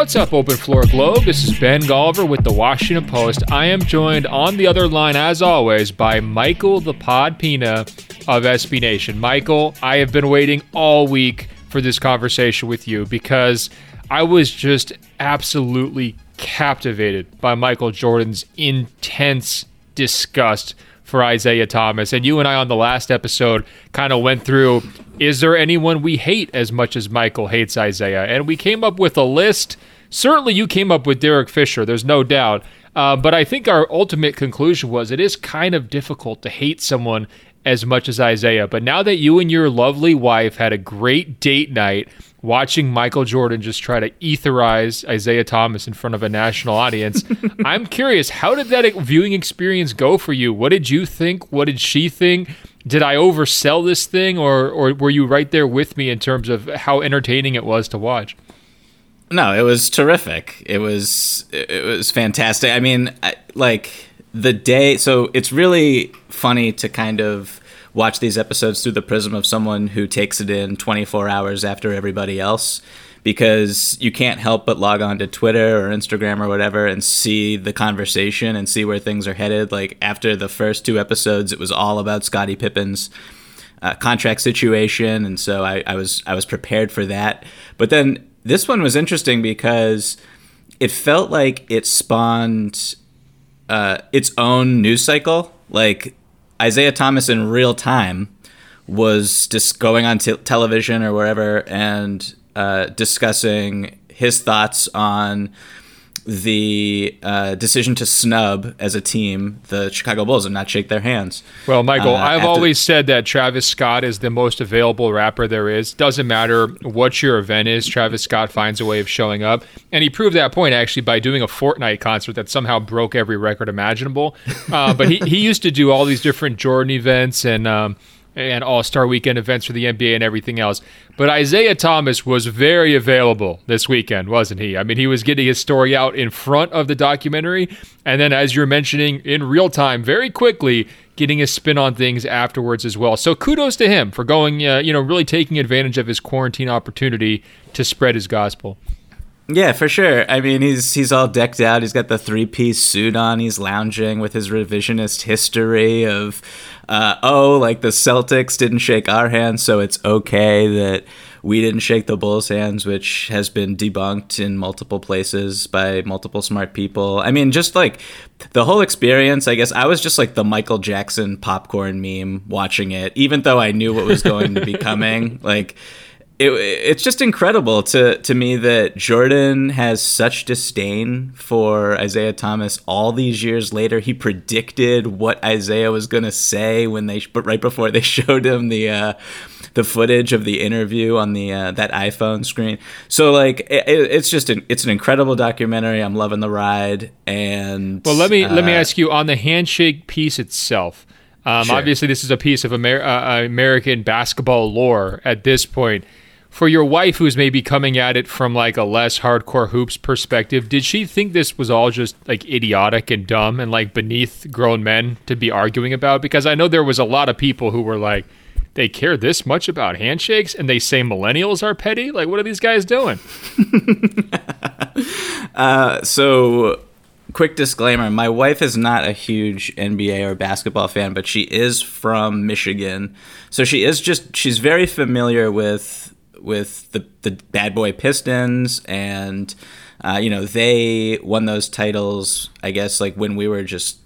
What's up, Open Floor Globe? This is Ben Golliver with the Washington Post. I am joined on the other line, as always, by Michael the Pod Pina of SB Nation. Michael, I have been waiting all week for this conversation with you because I was just absolutely captivated by Michael Jordan's intense disgust for Isiah Thomas. And you and I on the last episode kind of went through is there anyone we hate as much as Michael hates Isiah? And we came up with a list. Certainly, you came up with Derek Fisher, there's no doubt. Uh, but I think our ultimate conclusion was it is kind of difficult to hate someone as much as Isiah. But now that you and your lovely wife had a great date night, watching Michael Jordan just try to etherize Isiah Thomas in front of a national audience. I'm curious, how did that viewing experience go for you? What did you think? What did she think? Did I oversell this thing, or or were you right there with me in terms of how entertaining it was to watch? No, it was terrific. It was it was fantastic. I mean, I, like the day. So it's really funny to kind of watch these episodes through the prism of someone who takes it in 24 hours after everybody else because you can't help but log on to Twitter or Instagram or whatever and see the conversation and see where things are headed. Like after the first two episodes, it was all about Scottie Pippen's uh, contract situation, and so I, I was I was prepared for that. But then this one was interesting because it felt like it spawned uh, its own news cycle. Like Isiah Thomas in real time was just going on t- television or wherever and uh, discussing his thoughts on the uh, decision to snub as a team the Chicago Bulls and not shake their hands. Well, Michael, uh, I've always said that Travis Scott is the most available rapper there is. Doesn't matter what your event is, Travis Scott finds a way of showing up. And he proved that point actually by doing a Fortnite concert that somehow broke every record imaginable. Uh, but he, he used to do all these different Jordan events and. Um, and All Star Weekend events for the NBA and everything else. But Isiah Thomas was very available this weekend, wasn't he? I mean, he was getting his story out in front of the documentary, and then, as you're mentioning, in real time, very quickly, getting a spin on things afterwards as well. So kudos to him for going, uh, you know, really taking advantage of his quarantine opportunity to spread his gospel. Yeah, for sure. I mean, he's he's all decked out. He's got the three piece suit on. He's lounging with his revisionist history of, uh, oh, like the Celtics didn't shake our hands, so it's okay that we didn't shake the Bulls' hands, which has been debunked in multiple places by multiple smart people. I mean, just like the whole experience, I guess I was just like the Michael Jackson popcorn meme watching it, even though I knew what was going to be coming. Like, it, it's just incredible to to me that Jordan has such disdain for Isiah Thomas all these years later. He predicted what Isiah was going to say when they but right before they showed him the uh, the footage of the interview on the uh, that iPhone screen. So like it, it's just an it's an incredible documentary. I'm loving the ride. And well, let me uh, let me uh, ask you on the handshake piece itself. Um, sure. Obviously, this is a piece of Amer- uh, American basketball lore at this point for your wife who's maybe coming at it from like a less hardcore hoops perspective did she think this was all just like idiotic and dumb and like beneath grown men to be arguing about? Because i know there was a lot of people who were like they care this much about handshakes and they say millennials are petty? Like what are these guys doing? Uh, so quick disclaimer my wife is not a huge nba or basketball fan but she is from michigan. So she is just she's very familiar with with the the Bad Boy Pistons, and uh, you know they won those titles. I guess like when we were just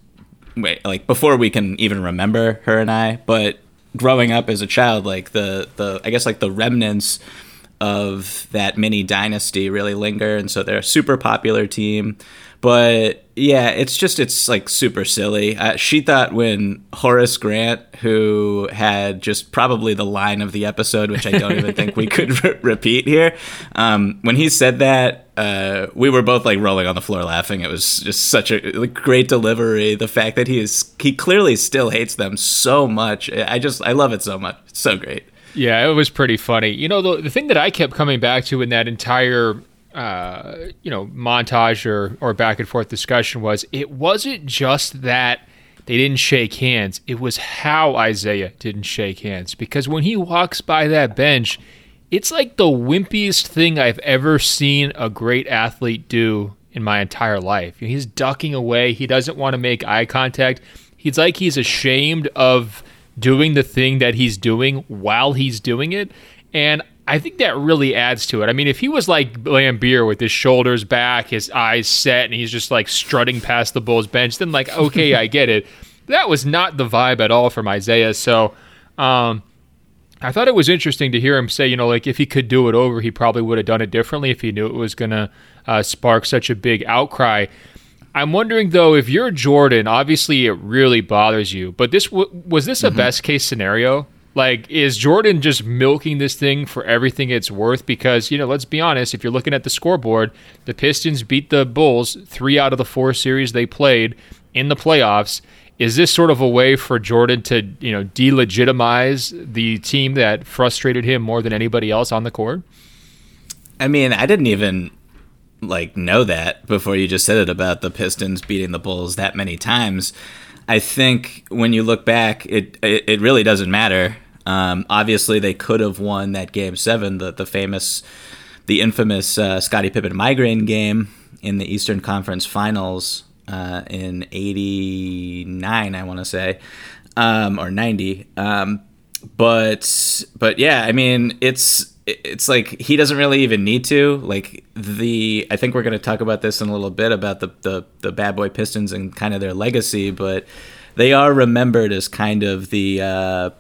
like before we can even remember her and I, but growing up as a child, like the the I guess like the remnants of that mini dynasty really linger, and so they're a super popular team. But yeah, it's just it's like super silly. Uh, she thought when Horace Grant, who had just probably the line of the episode, which I don't even think we could re- repeat here, um, when he said that, uh, we were both like rolling on the floor laughing. It was just such a like, great delivery. The fact that he is he clearly still hates them so much. I just I love it so much. It's so great. Yeah, it was pretty funny. You know, the, the thing that I kept coming back to in that entire uh, you know montage or or back and forth discussion was it wasn't just that they didn't shake hands it was how isiah didn't shake hands because when he walks by that bench it's like the wimpiest thing I've ever seen a great athlete do in my entire life. He's ducking away. He doesn't want to make eye contact. He's like he's ashamed of doing the thing that he's doing while he's doing it. And I think that really adds to it. I mean, if he was like Laimbeer with his shoulders back, his eyes set, and he's just like strutting past the Bulls bench, then like, okay, I get it. That was not the vibe at all from Isiah. So, um, I thought it was interesting to hear him say, you know, like if he could do it over, he probably would have done it differently if he knew it was going to uh, spark such a big outcry. I'm wondering though, if you're Jordan, obviously it really bothers you, but this w- was this a mm-hmm. best case scenario? Like, is Jordan just milking this thing for everything it's worth? Because, you know, let's be honest, if you're looking at the scoreboard, the Pistons beat the Bulls three out of the four series they played in the playoffs. Is this sort of a way for Jordan to, you know, delegitimize the team that frustrated him more than anybody else on the court? I mean, I didn't even like know that before you just said it about the Pistons beating the Bulls that many times. I think when you look back, it it, really doesn't matter. Um, obviously, they could have won that game seven, the the famous, the infamous uh, Scottie Pippen migraine game in the Eastern Conference Finals uh, in '89, I want to say, um, or '90. Um, but but yeah, I mean, it's it's like he doesn't really even need to like the i think we're going to talk about this in a little bit about the, the the bad boy pistons and kind of their legacy but they are remembered as kind of the uh,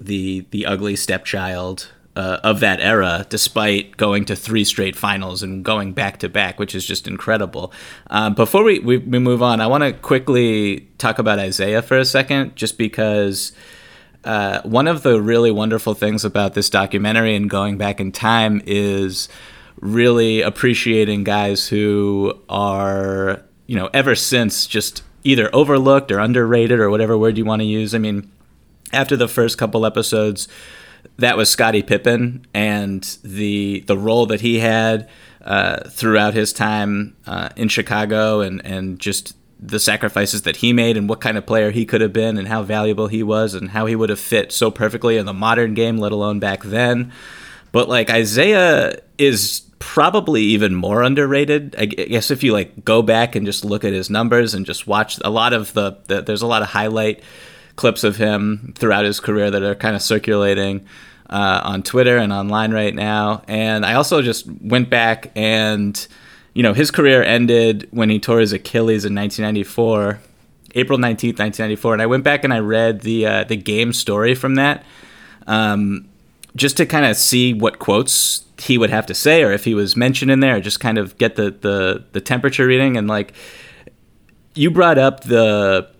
the the ugly stepchild uh, of that era, despite going to three straight finals and going back to back, which is just incredible. Um, before we, we, move on, I want to quickly talk about Isiah for a second, just because uh, one of the really wonderful things about this documentary and going back in time is really appreciating guys who are, you know, ever since just either overlooked or underrated or whatever word you want to use. I mean, after the first couple episodes, that was Scottie Pippen and the the role that he had uh, throughout his time uh, in Chicago and and just the sacrifices that he made and what kind of player he could have been and how valuable he was and how he would have fit so perfectly in the modern game, let alone back then. But like Isiah is probably even more underrated. I guess if you like go back and just look at his numbers and just watch a lot of the, the there's a lot of highlight clips of him throughout his career that are kind of circulating uh, on Twitter and online right now. And I also just went back and you know, his career ended when he tore his Achilles in 1994, April 19th, 1994. And I went back and I read the uh, the game story from that, um, just to kind of see what quotes he would have to say, or if he was mentioned in there, just kind of get the the the temperature reading. And like, you brought up the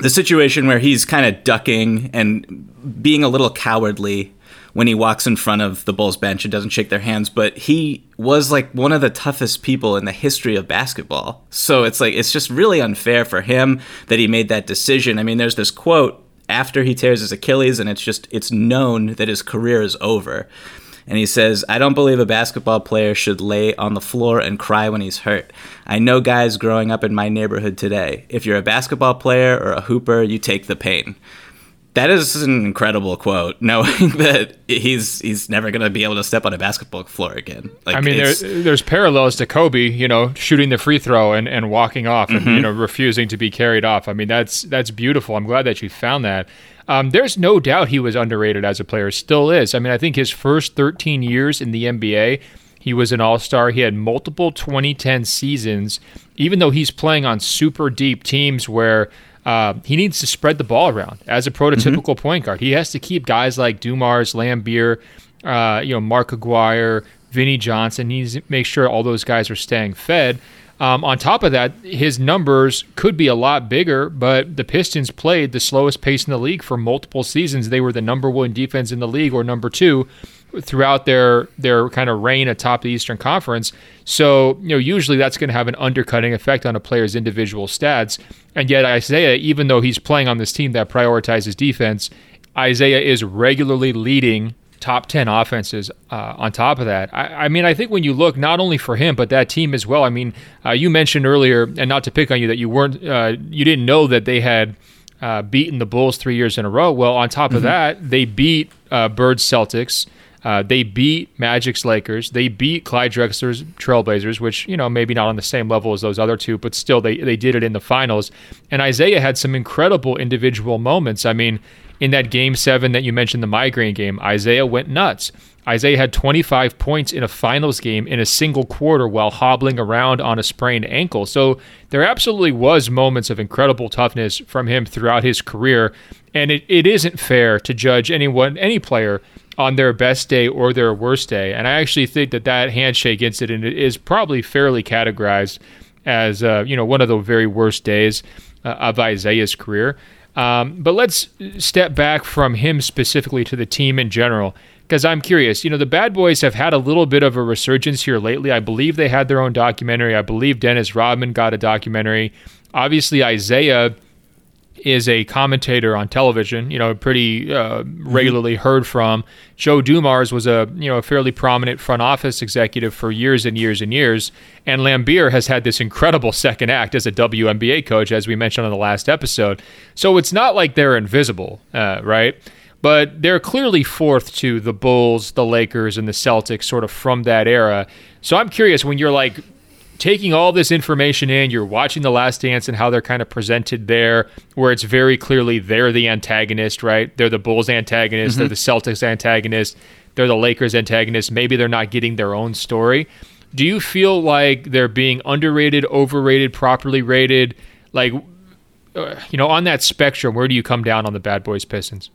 the situation where he's kind of ducking and being a little cowardly when he walks in front of the Bulls bench and doesn't shake their hands, but he was like one of the toughest people in the history of basketball. So it's like it's just really unfair for him that he made that decision. I mean, there's this quote after he tears his Achilles and it's just it's known that his career is over. And he says, I don't believe a basketball player should lay on the floor and cry when he's hurt. I know guys growing up in my neighborhood today. If you're a basketball player or a hooper, you take the pain that is an incredible quote, knowing that he's he's never going to be able to step on a basketball floor again. Like, I mean, there, there's parallels to Kobe, you know, shooting the free throw and, and walking off mm-hmm. and you know refusing to be carried off. I mean, that's that's beautiful. I'm glad that you found that. Um, there's no doubt he was underrated as a player, still is. I mean, I think his first 13 years in the NBA, he was an all star. He had multiple 2010 seasons, even though he's playing on super deep teams where uh, he needs to spread the ball around as a prototypical mm-hmm. point guard. He has to keep guys like Dumars, Laimbeer, uh, you know, Mark Aguirre, Vinnie Johnson. He needs to make sure all those guys are staying fed. Um, on top of that, his numbers could be a lot bigger, but the Pistons played the slowest pace in the league for multiple seasons. They were the number one defense in the league, or number two, throughout their their kind of reign atop the Eastern Conference. So, you know, usually that's going to have an undercutting effect on a player's individual stats. And yet Isiah, even though he's playing on this team that prioritizes defense, Isiah is regularly leading top 10 offenses uh, on top of that. I, I, mean, I think when you look not only for him, but that team as well. I mean, uh, you mentioned earlier, and not to pick on you, that you weren't, uh, you didn't know that they had uh, beaten the Bulls three years in a row. Well, on top of mm-hmm. that, they beat uh, Bird Celtics. Uh, they beat Magic's Lakers. They beat Clyde Drexler's Trailblazers, which you know maybe not on the same level as those other two, but still they they did it in the finals. And Isiah had some incredible individual moments. I mean, in that game seven that you mentioned, the migraine game, Isiah went nuts. Isiah had 25 points in a finals game in a single quarter while hobbling around on a sprained ankle. So there absolutely was moments of incredible toughness from him throughout his career. And it, it isn't fair to judge anyone, any player on their best day or their worst day. And I actually think that that handshake incident is probably fairly categorized as uh, you know one of the very worst days uh, of Isiah's career. Um, but let's step back from him specifically to the team in general, because I'm curious. You know, the Bad Boys have had a little bit of a resurgence here lately. I believe they had their own documentary. I believe Dennis Rodman got a documentary. Obviously, Isiah is a commentator on television, you know, pretty uh, regularly mm-hmm. heard from. Joe Dumars was a, you know, a fairly prominent front office executive for years and years and years. And Laimbeer has had this incredible second act as a WNBA coach, as we mentioned on the last episode. So it's not like they're invisible, uh, right? But they're clearly fourth to the Bulls, the Lakers, and the Celtics, sort of from that era. So I'm curious when you're like taking all this information in, you're watching The Last Dance and how they're kind of presented there, where it's very clearly they're the antagonist, right? They're the Bulls antagonist, mm-hmm. they're the Celtics antagonist, they're the Lakers antagonist. Maybe they're not getting their own story. Do you feel like they're being underrated, overrated, properly rated? Like, uh, you know, on that spectrum, where do you come down on the Bad Boys Pistons?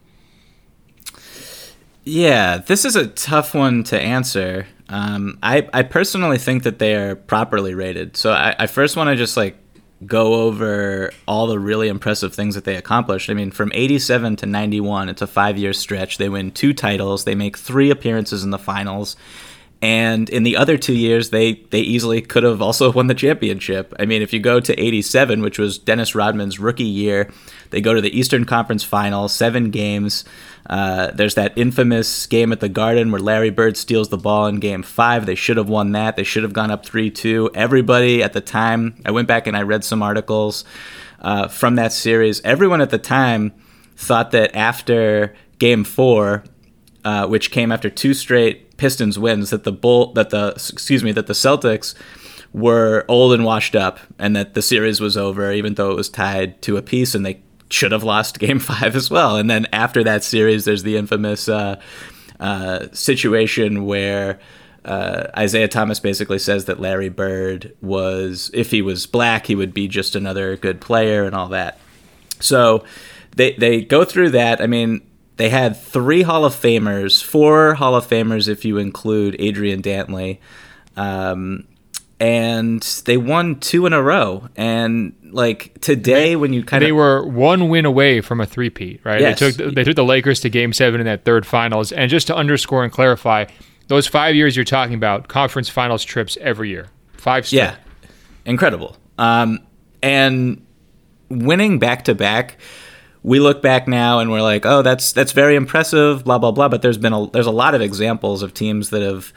Yeah, this is a tough one to answer. Um, I, I personally think that they are properly rated. So I, I first want to just like go over all the really impressive things that they accomplished. I mean, from 87 to 91, it's a five year stretch. They win two titles, they make three appearances in the finals. And in the other two years, they, they easily could have also won the championship. I mean, if you go to 87, which was Dennis Rodman's rookie year, they go to the Eastern Conference Final, seven games. Uh, there's that infamous game at the Garden where Larry Bird steals the ball in game five. They should have won that. They should have gone up 3 2. Everybody at the time, I went back and I read some articles uh, from that series. Everyone at the time thought that after game four, uh, which came after two straight Pistons wins, that the bull that the excuse me that the Celtics were old and washed up, and that the series was over, even though it was tied to a piece, and they should have lost game five as well. And then after that series, there's the infamous uh, uh, situation where uh, Isiah Thomas basically says that Larry Bird was, if he was black, he would be just another good player and all that. So they, they go through that. I mean, they had three Hall of Famers, four Hall of Famers if you include Adrian Dantley. Um, and they won two in a row. And like today, they, when you kind of they were one win away from a three-peat, right? Yes. They took they took the Lakers to Game Seven in that third finals. And just to underscore and clarify, those five years you're talking about, conference finals trips every year, five. Straight. Yeah, incredible. Um, and winning back to back. We look back now and we're like, oh, that's that's very impressive, blah blah blah. But there's been a there's a lot of examples of teams that have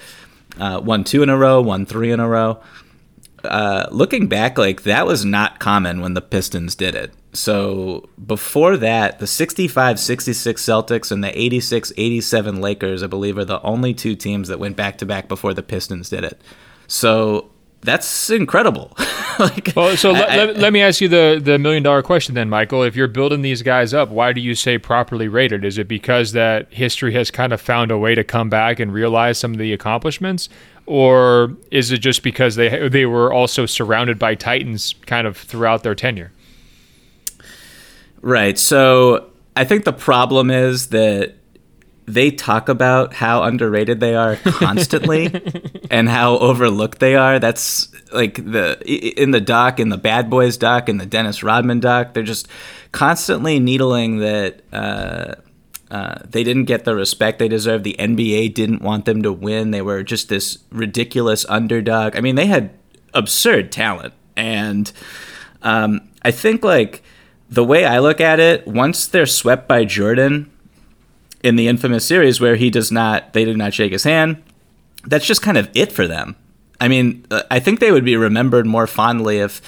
uh, won two in a row, won three in a row. Uh, looking back, like that was not common when the Pistons did it. So before that, the 65 66 Celtics and the 86 87 Lakers, I believe, are the only two teams that went back to back before the Pistons did it. So that's incredible. like, well, so I, let, I, let me ask you the, the million dollar question then, Michael. If you're building these guys up, why do you say properly rated? Is it because that history has kind of found a way to come back and realize some of the accomplishments? Or is it just because they they were also surrounded by titans kind of throughout their tenure? Right. So I think the problem is that they talk about how underrated they are constantly and how overlooked they are. That's like the in the doc, in the Bad Boys doc, in the Dennis Rodman doc. They're just constantly needling that uh, uh, they didn't get the respect they deserve. The NBA didn't want them to win. They were just this ridiculous underdog. I mean, they had absurd talent, and um, I think like the way I look at it, once they're swept by Jordan in the infamous series where he does not they did not shake his hand that's just kind of it for them i mean uh, i think they would be remembered more fondly if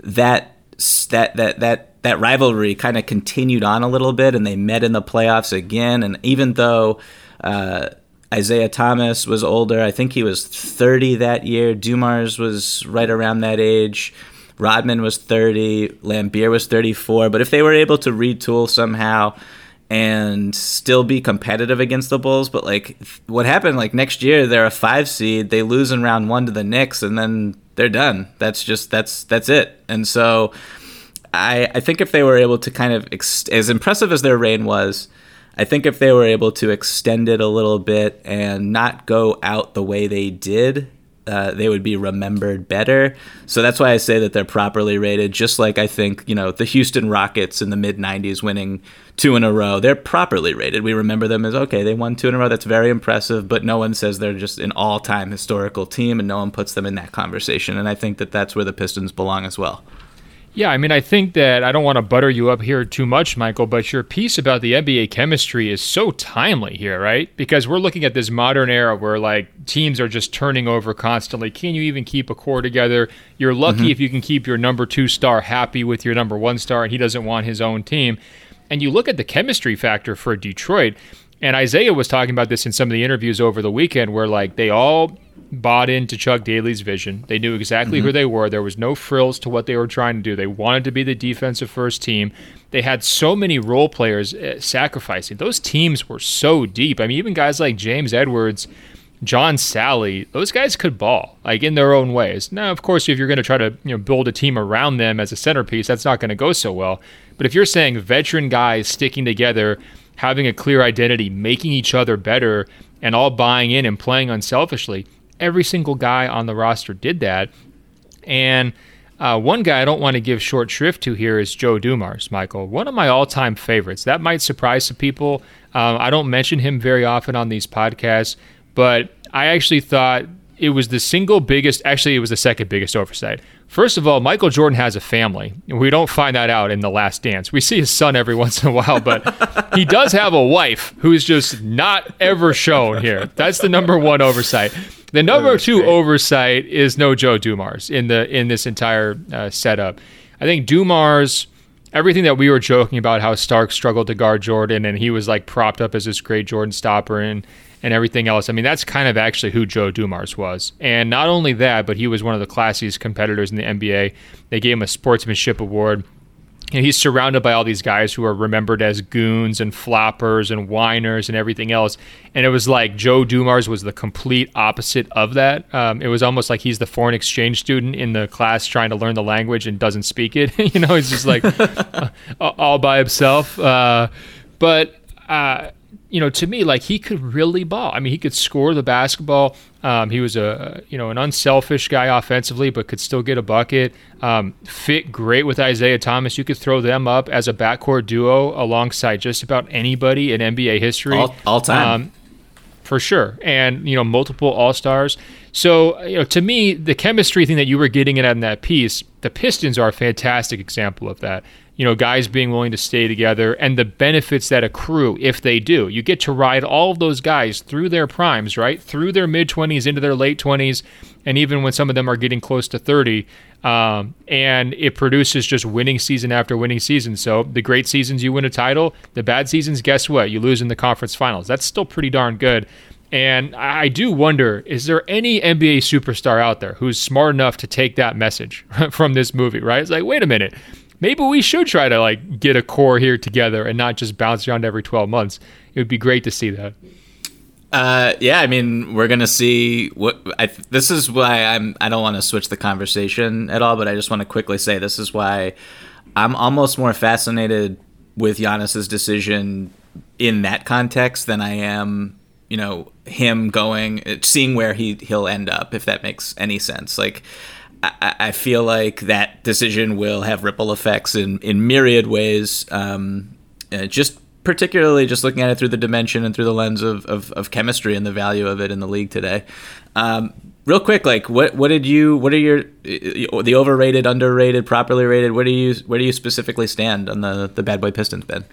that that that that that rivalry kind of continued on a little bit and they met in the playoffs again and even though uh, Isiah Thomas was older. I think he was 30 that year. Dumars was right around that age. Rodman was 30. Laimbeer was 34. But if they were able to retool somehow and still be competitive against the Bulls, but like what happened like next year, they're a five seed. They lose in round one to the Knicks, and then they're done. That's just that's that's it. And so I I think if they were able to kind of ex- as impressive as their reign was I think if they were able to extend it a little bit and not go out the way they did, uh, they would be remembered better. So that's why I say that they're properly rated. Just like I think you know the Houston Rockets in the mid '90s winning two in a row, they're properly rated. We remember them as okay, they won two in a row. That's very impressive. But no one says they're just an all-time historical team, and no one puts them in that conversation. And I think that that's where the Pistons belong as well. Yeah, I mean, I think that I don't want to butter you up here too much, Michael, but your piece about the NBA chemistry is so timely here, right? Because we're looking at this modern era where like teams are just turning over constantly. Can you even keep a core together? You're lucky mm-hmm. if you can keep your number two star happy with your number one star and he doesn't want his own team. And you look at the chemistry factor for Detroit, and Isiah was talking about this in some of the interviews over the weekend where like they all bought into Chuck Daly's vision. They knew exactly mm-hmm. who they were. There was no frills to what they were trying to do. They wanted to be the defensive first team. They had so many role players uh, sacrificing. Those teams were so deep. I mean, even guys like James Edwards, John Salley, those guys could ball like in their own ways. Now, of course, if you're going to try to you know build a team around them as a centerpiece, that's not going to go so well. But if you're saying veteran guys sticking together, having a clear identity, making each other better, and all buying in and playing unselfishly, every single guy on the roster did that. And uh, one guy I don't want to give short shrift to here is Joe Dumars, Michael. One of my all time favorites. That might surprise some people. Um, I don't mention him very often on these podcasts, but I actually thought it was the single biggest, actually, it was the second biggest oversight. First of all, Michael Jordan has a family. We don't find that out in The Last Dance. We see his son every once in a while, but he does have a wife who's just not ever shown here. That's the number one oversight. The number oh, two great. oversight is no Joe Dumars in the in this entire uh, setup. I think Dumars, everything that we were joking about, how Starks struggled to guard Jordan, and he was like propped up as this great Jordan stopper, and and everything else. I mean, that's kind of actually who Joe Dumars was. And not only that, but he was one of the classiest competitors in the NBA. They gave him a sportsmanship award. And he's surrounded by all these guys who are remembered as goons and floppers and whiners and everything else. And it was like Joe Dumars was the complete opposite of that. Um, it was almost like he's the foreign exchange student in the class trying to learn the language and doesn't speak it. you know, he's just like uh, all by himself. Uh, but uh, you know, to me, like he could really ball. I mean, he could score the basketball. Um, he was a you know an unselfish guy offensively, but could still get a bucket. Um, fit great with Isiah Thomas. You could throw them up as a backcourt duo alongside just about anybody in NBA history, all, all time. Um, for sure, and you know multiple All Stars. So you know, to me, the chemistry thing that you were getting at in that piece, the Pistons are a fantastic example of that you know, guys being willing to stay together and the benefits that accrue if they do. You get to ride all of those guys through their primes, right? Through their mid 20s into their late 20s, and even when some of them are getting close to 30. Um, and it produces just winning season after winning season. So the great seasons, you win a title. The bad seasons, guess what? You lose in the conference finals. That's still pretty darn good. And I do wonder is there any NBA superstar out there who's smart enough to take that message from this movie, right? It's like, wait a minute maybe we should try to like get a core here together and not just bounce around every 12 months. It would be great to see that. Uh, yeah, I mean, we're gonna see what. I, this is why I'm. I don't want to switch the conversation at all, but I just want to quickly say this is why I'm almost more fascinated with Giannis's decision in that context than I am, you know, him going, seeing where he he'll end up, if that makes any sense. Like, I, feel like that decision will have ripple effects in, in myriad ways. Um, uh, just particularly just looking at it through the dimension and through the lens of, of, of chemistry and the value of it in the league today. Um, real quick, like what what did you what are your the overrated, underrated, properly rated? Where do you where do you specifically stand on the the bad boy Pistons, Ben?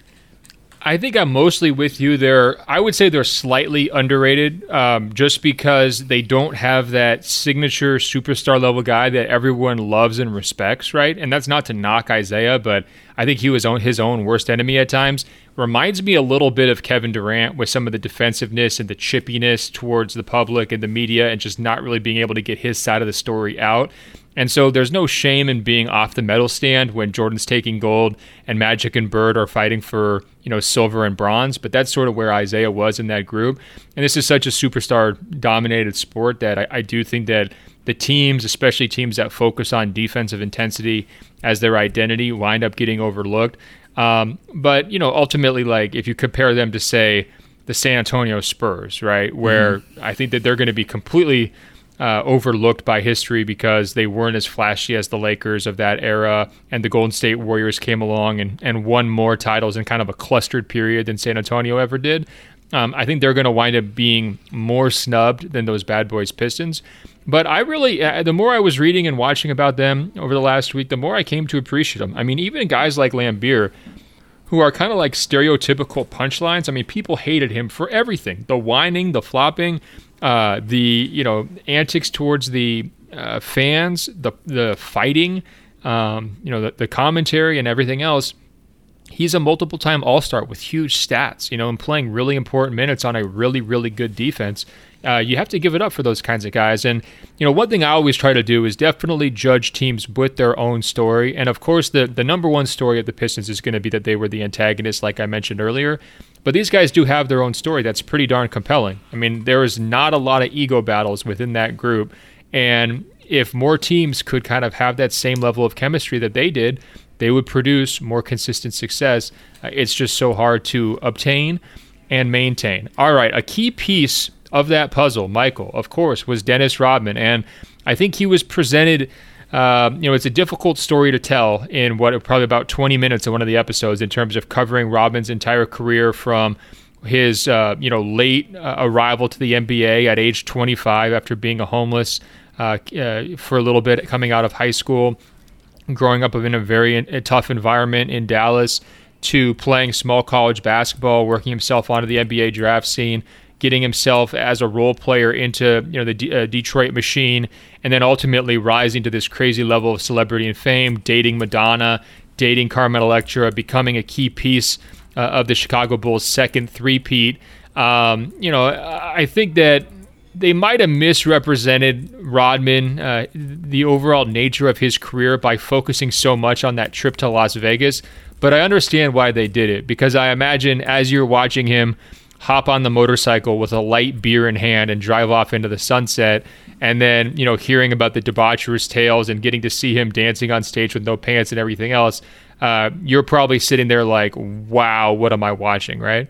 I think I'm mostly with you there. I would say they're slightly underrated um, just because they don't have that signature superstar level guy that everyone loves and respects, right? And that's not to knock Isiah, but I think he was his own worst enemy at times. reminds me a little bit of Kevin Durant with some of the defensiveness and the chippiness towards the public and the media and just not really being able to get his side of the story out. And so there's no shame in being off the medal stand when Jordan's taking gold and Magic and Bird are fighting for, you know, silver and bronze, but that's sort of where Isiah was in that group. And this is such a superstar dominated sport that I, I do think that the teams, especially teams that focus on defensive intensity as their identity, wind up getting overlooked. Um, but you know, ultimately, like if you compare them to say the San Antonio Spurs, right, where mm-hmm. I think that they're going to be completely uh, overlooked by history because they weren't as flashy as the Lakers of that era, and the Golden State Warriors came along and, and won more titles in kind of a clustered period than San Antonio ever did. Um, I think they're going to wind up being more snubbed than those bad boys Pistons. But I really, uh, the more I was reading and watching about them over the last week, the more I came to appreciate them. I mean, even guys like Laimbeer, who are kind of like stereotypical punchlines. I mean, people hated him for everything: the whining, the flopping, uh, the you know antics towards the uh, fans, the the fighting, um, you know, the, the commentary and everything else he's a multiple time All Star with huge stats, you know, and playing really important minutes on a really, really good defense. Uh, you have to give it up for those kinds of guys. And, you know, one thing I always try to do is definitely judge teams with their own story. And of course, the, the number one story of the Pistons is going to be that they were the antagonists, like I mentioned earlier. But these guys do have their own story that's pretty darn compelling. I mean, there is not a lot of ego battles within that group. And if more teams could kind of have that same level of chemistry that they did, they would produce more consistent success. Uh, it's just so hard to obtain and maintain. All right, a key piece of that puzzle, Michael, of course, was Dennis Rodman. And I think he was presented. Uh, you know, it's a difficult story to tell in what probably about 20 minutes of one of the episodes in terms of covering Rodman's entire career from his uh, you know late uh, arrival to the NBA at age 25 after being a homeless uh, uh, for a little bit coming out of high school growing up in a very a tough environment in Dallas to playing small college basketball, working himself onto the NBA draft scene, getting himself as a role player into you know the D- uh, Detroit machine, and then ultimately rising to this crazy level of celebrity and fame, dating Madonna, dating Carmen Electra, becoming a key piece uh, of the Chicago Bulls' second three-peat. Um, you know, I think that they might have misrepresented Rodman, uh, the overall nature of his career, by focusing so much on that trip to Las Vegas. But I understand why they did it because I imagine as you're watching him hop on the motorcycle with a light beer in hand and drive off into the sunset, and then you know hearing about the debaucherous tales and getting to see him dancing on stage with no pants and everything else, uh, you're probably sitting there like, "Wow, what am I watching?" Right?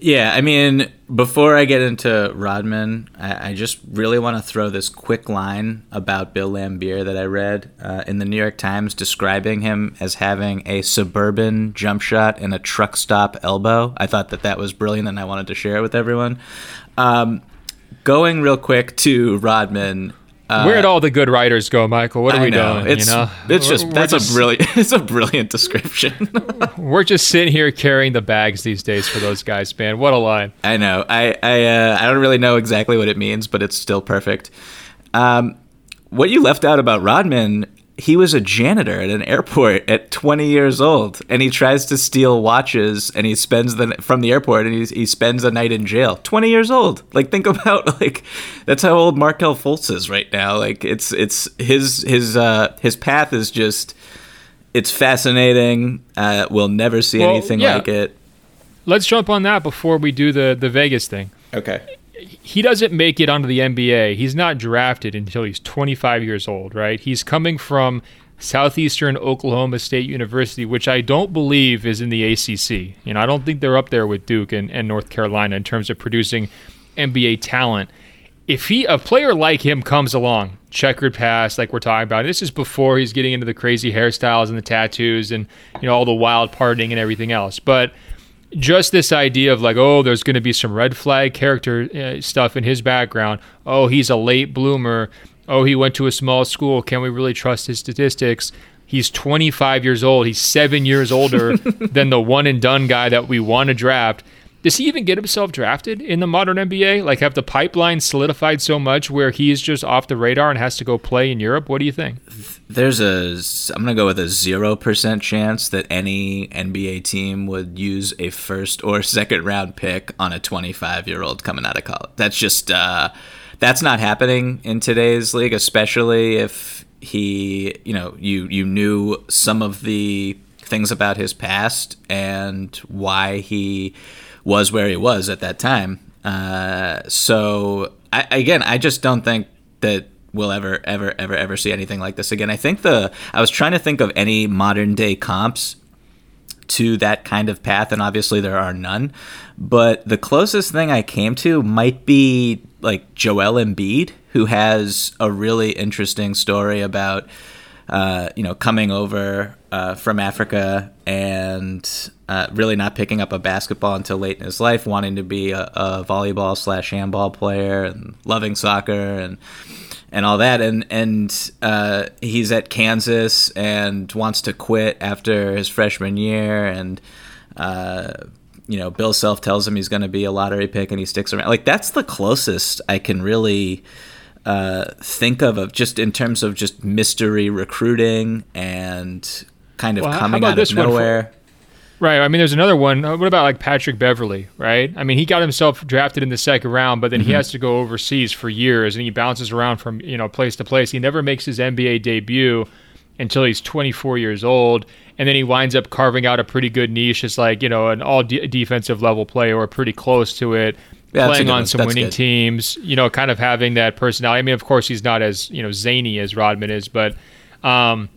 Yeah, I mean, before I get into Rodman, I, I just really want to throw this quick line about Bill Laimbeer that I read uh, in the New York Times describing him as having a suburban jump shot and a truck stop elbow. I thought that that was brilliant and I wanted to share it with everyone. Um, going real quick to Rodman, uh, Where'd all the good writers go, Michael? What are I we know. doing? It's, you know, it's just we're, that's we're just, a brilliant it's a brilliant description. we're just sitting here carrying the bags these days for those guys, man. What a line! I know. I I uh, I don't really know exactly what it means, but it's still perfect. Um, what you left out about Rodman he was a janitor at an airport at 20 years old and he tries to steal watches and he spends the from the airport and he, he spends a night in jail. 20 years old. Like think about like that's how old Markelle Fultz is right now. Like it's it's his his uh his path is just it's fascinating. Uh we'll never see well, anything yeah. like it. Let's jump on that before we do the the Vegas thing. Okay he doesn't make it onto the NBA. He's not drafted until he's 25 years old, right? He's coming from Southeastern Oklahoma State University, which I don't believe is in the ACC. You know, I don't think they're up there with Duke and, and North Carolina in terms of producing NBA talent. If he a player like him comes along, checkered past like we're talking about, this is before he's getting into the crazy hairstyles and the tattoos and you know all the wild partying and everything else. But just this idea of like, oh, there's going to be some red flag character uh, stuff in his background. Oh, he's a late bloomer. Oh, he went to a small school. Can we really trust his statistics? He's 25 years old. He's seven years older than the one and done guy that we want to draft. Does he even get himself drafted in the modern NBA? Like, have the pipeline solidified so much where he's just off the radar and has to go play in Europe? What do you think? There's a I'm gonna go with a zero percent chance that any NBA team would use a first or second round pick on a 25 year old coming out of college. That's just uh, that's not happening in today's league, especially if he you know you you knew some of the things about his past and why he was where he was at that time. Uh, so I, again, I just don't think that we'll ever, ever, ever, ever see anything like this again. I think the I was trying to think of any modern day comps to that kind of path, and obviously there are none. But the closest thing I came to might be like Joel Embiid, who has a really interesting story about uh, you know coming over uh, from Africa and uh, really not picking up a basketball until late in his life, wanting to be a, a volleyball slash handball player and loving soccer and and all that. And and uh, he's at Kansas and wants to quit after his freshman year. And uh, you know, Bill Self tells him he's going to be a lottery pick, and he sticks around. Like that's the closest I can really. Uh, think of of just in terms of just mystery recruiting and kind of well, coming out of nowhere. Right. I mean, there's another one. Uh, what about like Patrick Beverley, right? I mean, he got himself drafted in the second round, but then mm-hmm. he has to go overseas for years and he bounces around from, you know, place to place. He never makes his NBA debut until he's 24 years old. And then he winds up carving out a pretty good niche as like, you know, an all de- defensive level player or pretty close to it. Yeah, playing on some winning good. teams, you know, kind of having that personality. I mean, of course, he's not as, you know, zany as Rodman is, but, um,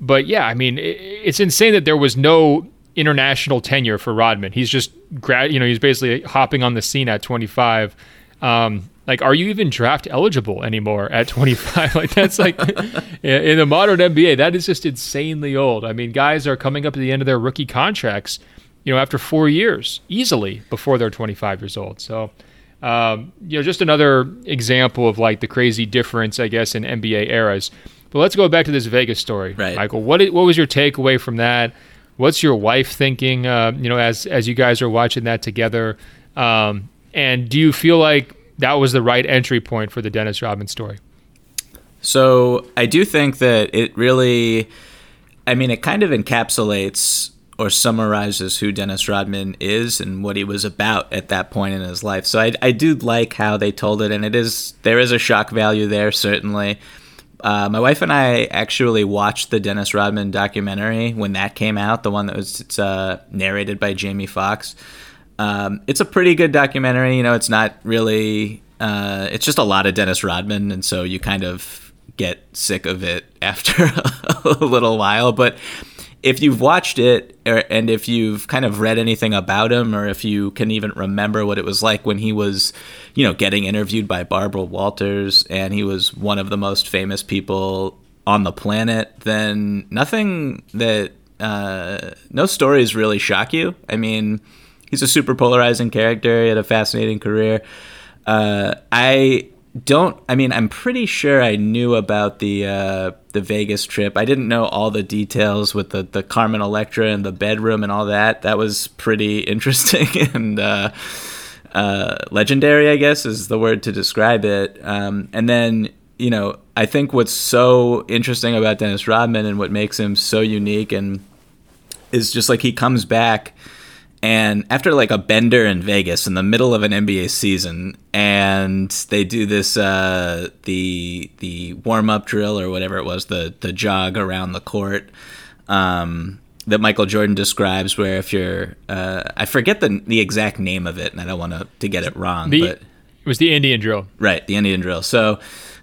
but yeah, I mean, it, it's insane that there was no international tenure for Rodman. He's just grad, you know, he's basically hopping on the scene at 25. Um, like, are you even draft eligible anymore at 25? like, that's like in the modern NBA, that is just insanely old. I mean, guys are coming up at the end of their rookie contracts, you know, after four years easily before they're 25 years old. So, um, you know, just another example of like the crazy difference, I guess, in NBA eras. But let's go back to this Vegas story, right. Michael. What what was your takeaway from that? What's your wife thinking? Uh, you know, as as you guys are watching that together, um, and do you feel like that was the right entry point for the Dennis Rodman story? So I do think that it really, I mean, it kind of encapsulates or summarizes who Dennis Rodman is and what he was about at that point in his life. So I, I do like how they told it, and it is there is a shock value there certainly. Uh, my wife and I actually watched the Dennis Rodman documentary when that came out, the one that was it's, uh, narrated by Jamie Foxx. Um, it's a pretty good documentary. You know, it's not really. Uh, it's just a lot of Dennis Rodman, and so you kind of get sick of it after a little while. But if you've watched it or, and if you've kind of read anything about him or if you can even remember what it was like when he was you know getting interviewed by barbara walters and he was one of the most famous people on the planet then nothing that uh, no stories really shock you. I mean he's a super polarizing character. He had a fascinating career. Uh, i don't I mean I'm pretty sure I knew about the uh, the Vegas trip. I didn't know all the details with the the Carmen Electra and the bedroom and all that. That was pretty interesting and uh, uh, legendary, I guess is the word to describe it. Um, and then you know I think what's so interesting about Dennis Rodman and what makes him so unique and is just like he comes back and after like a bender in Vegas in the middle of an NBA season, and they do this uh, the the warm up drill or whatever it was, the the jog around the court um, that Michael Jordan describes, where if you're uh, I forget the the exact name of it, and I don't want to to get it wrong, the, but it was the Indian drill, right? The Indian drill. So.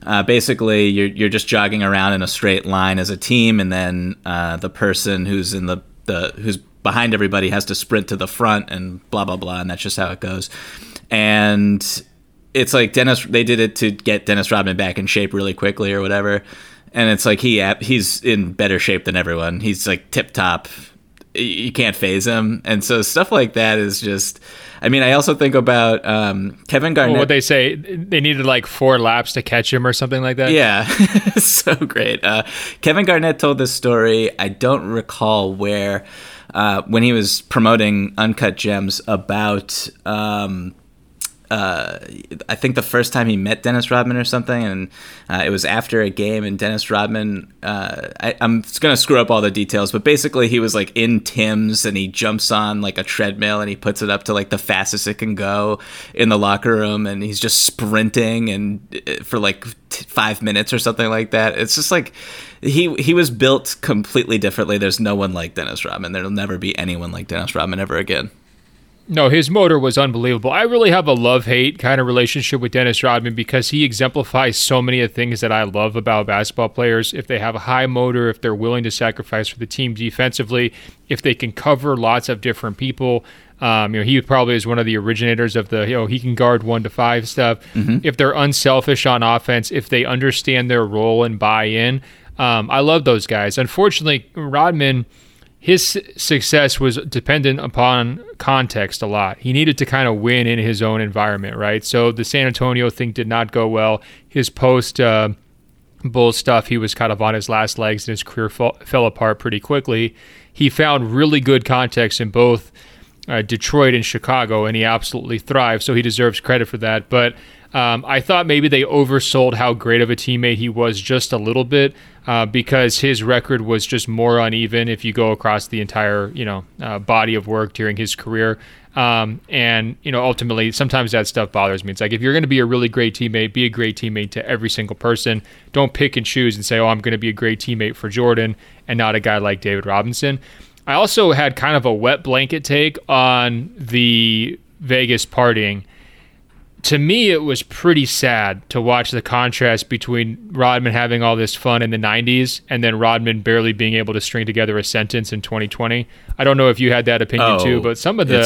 Uh, basically, you're you're just jogging around in a straight line as a team, and then uh, the person who's in the, the who's behind everybody has to sprint to the front and blah blah blah and that's just how it goes. And it's like Dennis they did it to get Dennis Rodman back in shape really quickly or whatever. And it's like he he's in better shape than everyone. He's like tip top. You can't faze him. And so stuff like that is just I mean I also think about um, Kevin Garnett well, what they say they needed like four laps to catch him or something like that. Yeah. So great. Uh, Kevin Garnett told this story. I don't recall where uh, when he was promoting Uncut Gems about um, uh, I think the first time he met Dennis Rodman or something, and uh, it was after a game, and Dennis Rodman, uh, I, am gonna screw up all the details, but basically he was like in Tim's and he jumps on like a treadmill and he puts it up to like the fastest it can go in the locker room, and he's just sprinting and uh, for like t- five minutes or something like that. It's just like he he was built completely differently. There's no one like Dennis Rodman. There'll never be anyone like Dennis Rodman ever again. No, his motor was unbelievable. I really have a love hate kind of relationship with Dennis Rodman because he exemplifies so many of the things that I love about basketball players. If they have a high motor, if they're willing to sacrifice for the team defensively, if they can cover lots of different people. Um, you know, he probably is one of the originators of the, you know, he can guard one to five stuff. Mm-hmm. If they're unselfish on offense, if they understand their role and buy in, um, I love those guys. Unfortunately, Rodman his success was dependent upon context a lot. He needed to kind of win in his own environment, right? So the San Antonio thing did not go well. His post uh, bull stuff, he was kind of on his last legs and his career fell, fell apart pretty quickly. He found really good context in both uh, Detroit and Chicago, and he absolutely thrived. So he deserves credit for that. But um, I thought maybe they oversold how great of a teammate he was just a little bit uh, because his record was just more uneven if you go across the entire you know uh, body of work during his career. Um, and you know ultimately sometimes that stuff bothers me. It's like if you're going to be a really great teammate, be a great teammate to every single person. Don't pick and choose and say, oh, I'm going to be a great teammate for Jordan and not a guy like David Robinson. I also had kind of a wet blanket take on the Vegas partying to me, it was pretty sad to watch the contrast between Rodman having all this fun in the 90s and then Rodman barely being able to string together a sentence in 2020. I don't know if you had that opinion oh, too, but some of the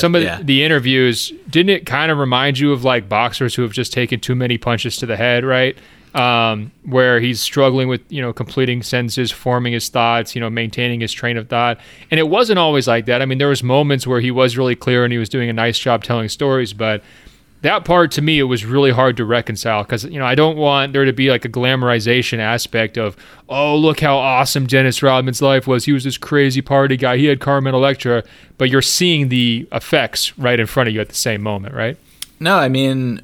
some of yeah. the interviews didn't it kind of remind you of like boxers who have just taken too many punches to the head, right? Um, where he's struggling with you know completing sentences, forming his thoughts, you know maintaining his train of thought, and it wasn't always like that. I mean, there was moments where he was really clear and he was doing a nice job telling stories, but that part to me it was really hard to reconcile because you know I don't want there to be like a glamorization aspect of oh look how awesome Dennis Rodman's life was. He was this crazy party guy. He had Carmen Electra. But you're seeing the effects right in front of you at the same moment right? No I mean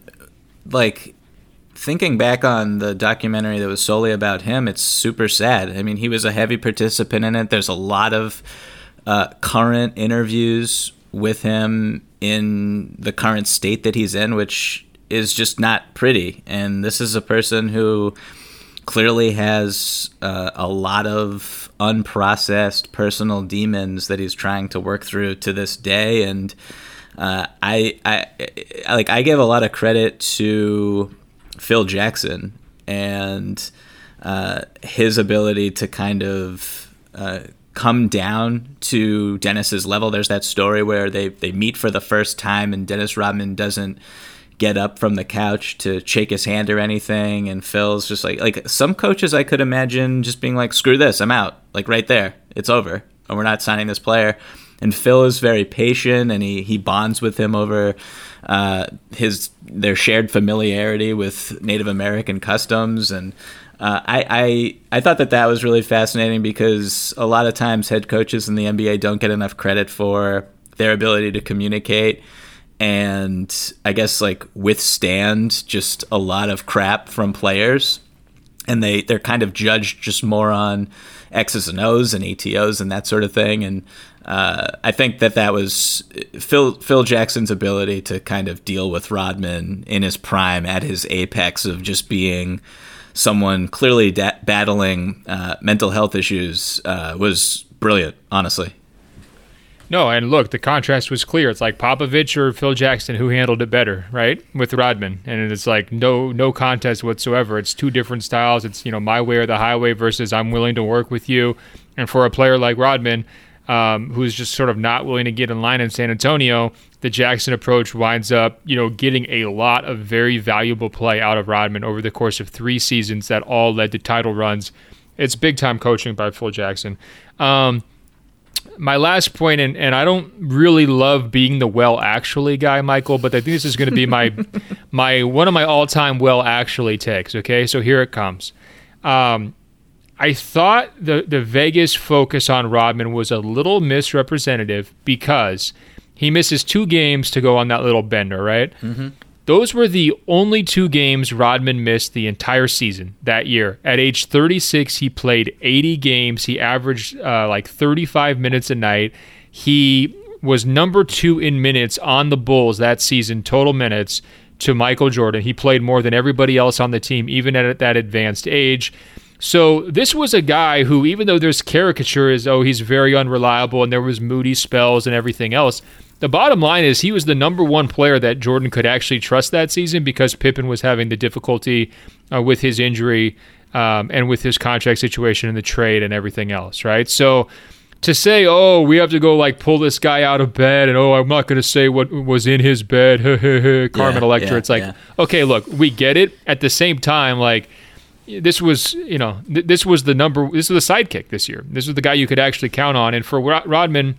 like thinking back on the documentary that was solely about him it's super sad. I mean he was a heavy participant in it. There's a lot of uh, current interviews with him in the current state that he's in, which is just not pretty. And this is a person who clearly has uh, a lot of unprocessed personal demons that he's trying to work through to this day. And uh, I, I, like I give a lot of credit to Phil Jackson and uh, his ability to kind of uh, come down to Dennis's level. There's that story where they, they meet for the first time and Dennis Rodman doesn't get up from the couch to shake his hand or anything. And Phil's just like like some coaches I could imagine just being like screw this I'm out. Like right there it's over. And we're not signing this player. And Phil is very patient and he he bonds with him over uh, his their shared familiarity with Native American customs. And uh, I, I I thought that that was really fascinating because a lot of times head coaches in the NBA don't get enough credit for their ability to communicate and I guess like withstand just a lot of crap from players. And they they're kind of judged just more on X's and O's and ATOs and that sort of thing. And uh, I think that that was Phil Phil Jackson's ability to kind of deal with Rodman in his prime at his apex of just being someone clearly da- battling uh, mental health issues uh, was brilliant, honestly. No, and look, the contrast was clear. It's like Popovich or Phil Jackson, who handled it better, right? With Rodman, and it's like no no contest whatsoever. It's two different styles. It's you know my way or the highway versus I'm willing to work with you. And for a player like Rodman, um, who's just sort of not willing to get in line in San Antonio, the Jackson approach winds up, you know, getting a lot of very valuable play out of Rodman over the course of three seasons that all led to title runs. It's big time coaching by Phil Jackson. Um, my last point, and, and I don't really love being the well actually guy, Michael, but I think this is going to be my my one of my all time well actually takes. Okay, so here it comes. Um, I thought the the Vegas focus on Rodman was a little misrepresentative because He misses two games to go on that little bender, right? Mm-hmm. Those were the only two games Rodman missed the entire season that year. At age 36, he played 80 games. He averaged uh, like 35 minutes a night. He was number two in minutes on the Bulls that season, total minutes, to Michael Jordan. He played more than everybody else on the team, even at that advanced age. So this was a guy who, even though there's caricatures, oh, he's very unreliable and there was moody spells and everything else, the bottom line is he was the number one player that Jordan could actually trust that season because Pippen was having the difficulty uh, with his injury um, and with his contract situation and the trade and everything else, right? So to say, oh, we have to go like pull this guy out of bed and oh, I'm not going to say what was in his bed, Carmen yeah, Electra. Yeah, it's like, yeah. okay, look, we get it. At the same time, like, this was, you know, th- this was the number, this was the sidekick this year. This was the guy you could actually count on. And for Rodman,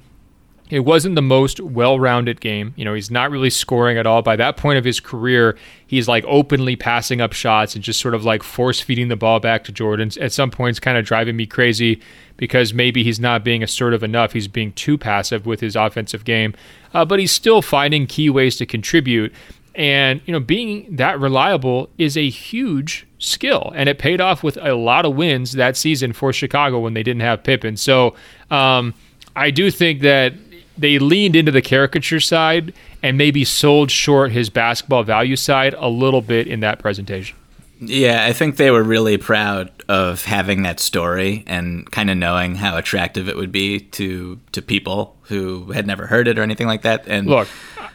it wasn't the most well-rounded game. You know, he's not really scoring at all. By that point of his career, he's like openly passing up shots and just sort of like force feeding the ball back to Jordan. At some points, kind of driving me crazy because maybe he's not being assertive enough. He's being too passive with his offensive game, uh, but he's still finding key ways to contribute. And you know, being that reliable is a huge skill, and it paid off with a lot of wins that season for Chicago when they didn't have Pippen. So um, I do think that they leaned into the caricature side and maybe sold short his basketball value side a little bit in that presentation. Yeah, I think they were really proud of having that story and kind of knowing how attractive it would be to to people who had never heard it or anything like that. And look,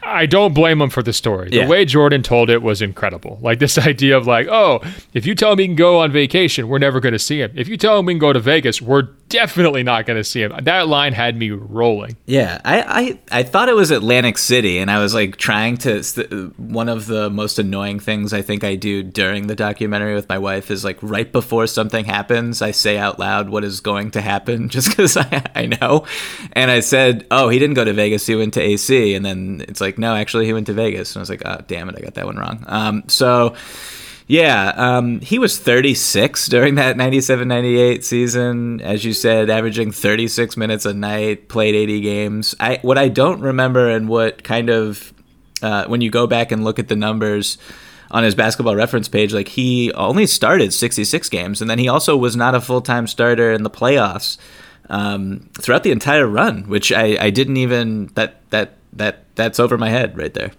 I don't blame him for the story. The yeah. way Jordan told it was incredible. Like this idea of like, oh, if you tell him he can go on vacation, we're never going to see him. If you tell him we can go to Vegas, we're definitely not going to see him. That line had me rolling. Yeah, I, I I thought it was Atlantic City, and I was like trying to. One of the most annoying things I think I do during the documentary with my wife is like right before something happens, I say out loud what is going to happen, just because I I know. And I said, oh, he didn't go to Vegas, he went to AC, and then it's like like, no, actually, he went to Vegas. And I was like, oh, damn it, I got that one wrong. Um, so, yeah, um, he was 36 during that 97 98 season. As you said, averaging 36 minutes a night, played 80 games. I What I don't remember and what kind of, uh, when you go back and look at the numbers, on his basketball reference page, like he only started 66 games, and then he also was not a full time starter in the playoffs um, throughout the entire run, which I, I didn't even that that that that's over my head right there.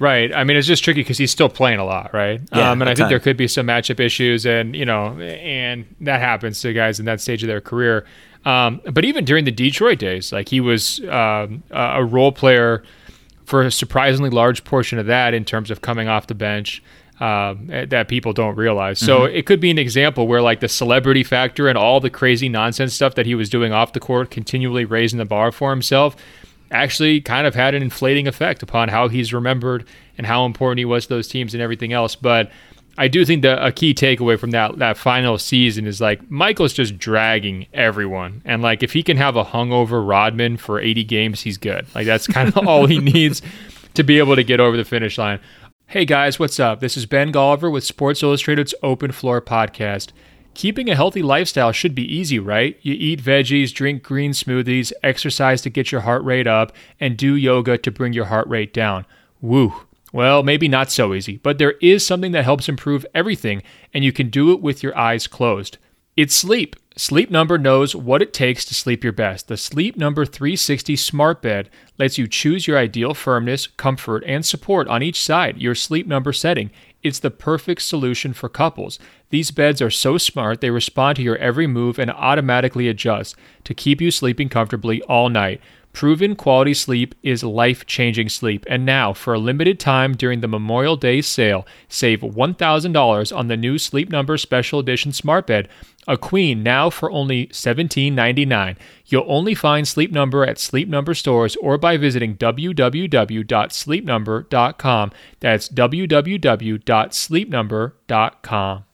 Right. I mean, it's just tricky because he's still playing a lot, right? Yeah, um, and I think there could be some matchup issues, and you know, and that happens to guys in that stage of their career. Um, but even during the Detroit days, like he was um, a role player for a surprisingly large portion of that in terms of coming off the bench. Um, that people don't realize. So mm-hmm. it could be an example where like the celebrity factor and all the crazy nonsense stuff that he was doing off the court, continually raising the bar for himself, actually kind of had an inflating effect upon how he's remembered and how important he was to those teams and everything else. But I do think that a key takeaway from that that final season is like Michael's just dragging everyone, and like if he can have a hungover Rodman for 80 games, he's good. Like that's kind of all he needs to be able to get over the finish line. Hey guys, what's up? This is Ben Golliver with Sports Illustrated's Open Floor podcast. Keeping a healthy lifestyle should be easy, right? You eat veggies, drink green smoothies, exercise to get your heart rate up, and do yoga to bring your heart rate down. Woo. Well, maybe not so easy, but there is something that helps improve everything, and you can do it with your eyes closed. It's sleep. Sleep Number knows what it takes to sleep your best. The Sleep Number 360 Smart Bed lets you choose your ideal firmness, comfort, and support on each side, your Sleep Number setting. It's the perfect solution for couples. These beds are so smart, they respond to your every move and automatically adjust to keep you sleeping comfortably all night. Proven quality sleep is life changing sleep. And now, for a limited time during the Memorial Day sale, save $1,000 on the new Sleep Number Special Edition Smart Bed, a queen now for only $17.99. You'll only find Sleep Number at Sleep Number stores or by visiting www.sleepnumber.com. That's www.sleepnumber.com.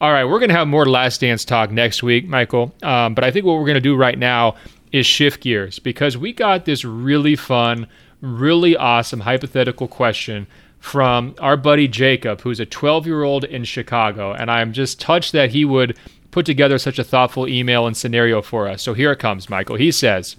All right, we're going to have more Last Dance talk next week, Michael. Um, but I think what we're going to do right now is shift gears because we got this really fun, really awesome hypothetical question from our buddy Jacob, who's a 12 year old in Chicago. And I'm just touched that he would put together such a thoughtful email and scenario for us. So here it comes, Michael. He says,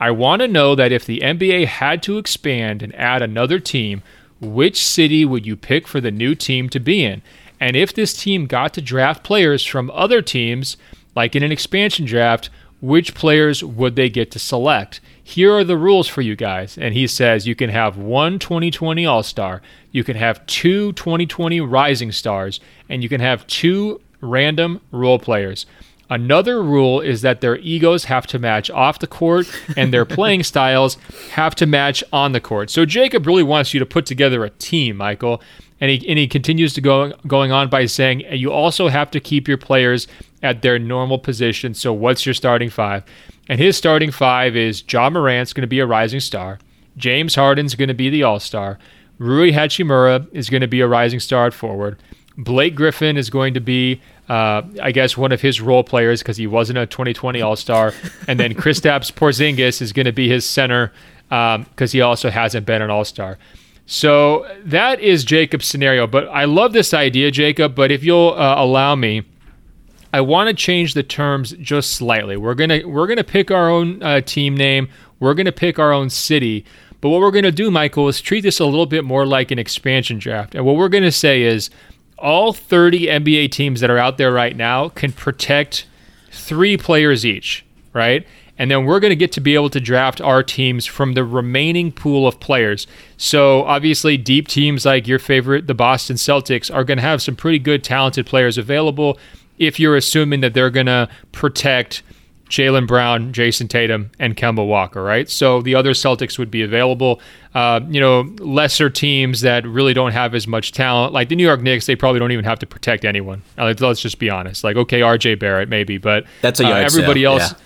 I want to know that if the NBA had to expand and add another team, which city would you pick for the new team to be in? And if this team got to draft players from other teams, like in an expansion draft, which players would they get to select? Here are the rules for you guys. And he says you can have one 2020 All Star, you can have two 2020 Rising Stars, and you can have two random role players. Another rule is that their egos have to match off the court and their playing styles have to match on the court. So Jacob really wants you to put together a team, Michael. And he, and he continues to go going on by saying you also have to keep your players at their normal position. So what's your starting five? And his starting five is Ja Morant's going to be a rising star. James Harden's going to be the all-star. Rui Hachimura is going to be a rising star at forward. Blake Griffin is going to be uh, I guess one of his role players because he wasn't a 2020 All Star, and then Kristaps Porzingis is going to be his center because um, he also hasn't been an All Star. So that is Jacob's scenario. But I love this idea, Jacob. But if you'll uh, allow me, I want to change the terms just slightly. We're gonna we're gonna pick our own uh, team name. We're gonna pick our own city. But what we're gonna do, Michael, is treat this a little bit more like an expansion draft. And what we're gonna say is all 30 NBA teams that are out there right now can protect three players each, right? And then we're going to get to be able to draft our teams from the remaining pool of players. So, obviously, deep teams like your favorite, the Boston Celtics, are going to have some pretty good, talented players available if you're assuming that they're going to protect Jaylen Brown, Jayson Tatum, and Kemba Walker, right? So the other Celtics would be available. Uh, you know, lesser teams that really don't have as much talent, like the New York Knicks, they probably don't even have to protect anyone. Let's just be honest. Like, okay, RJ Barrett, maybe, but that's a uh, everybody sale. else. Yeah.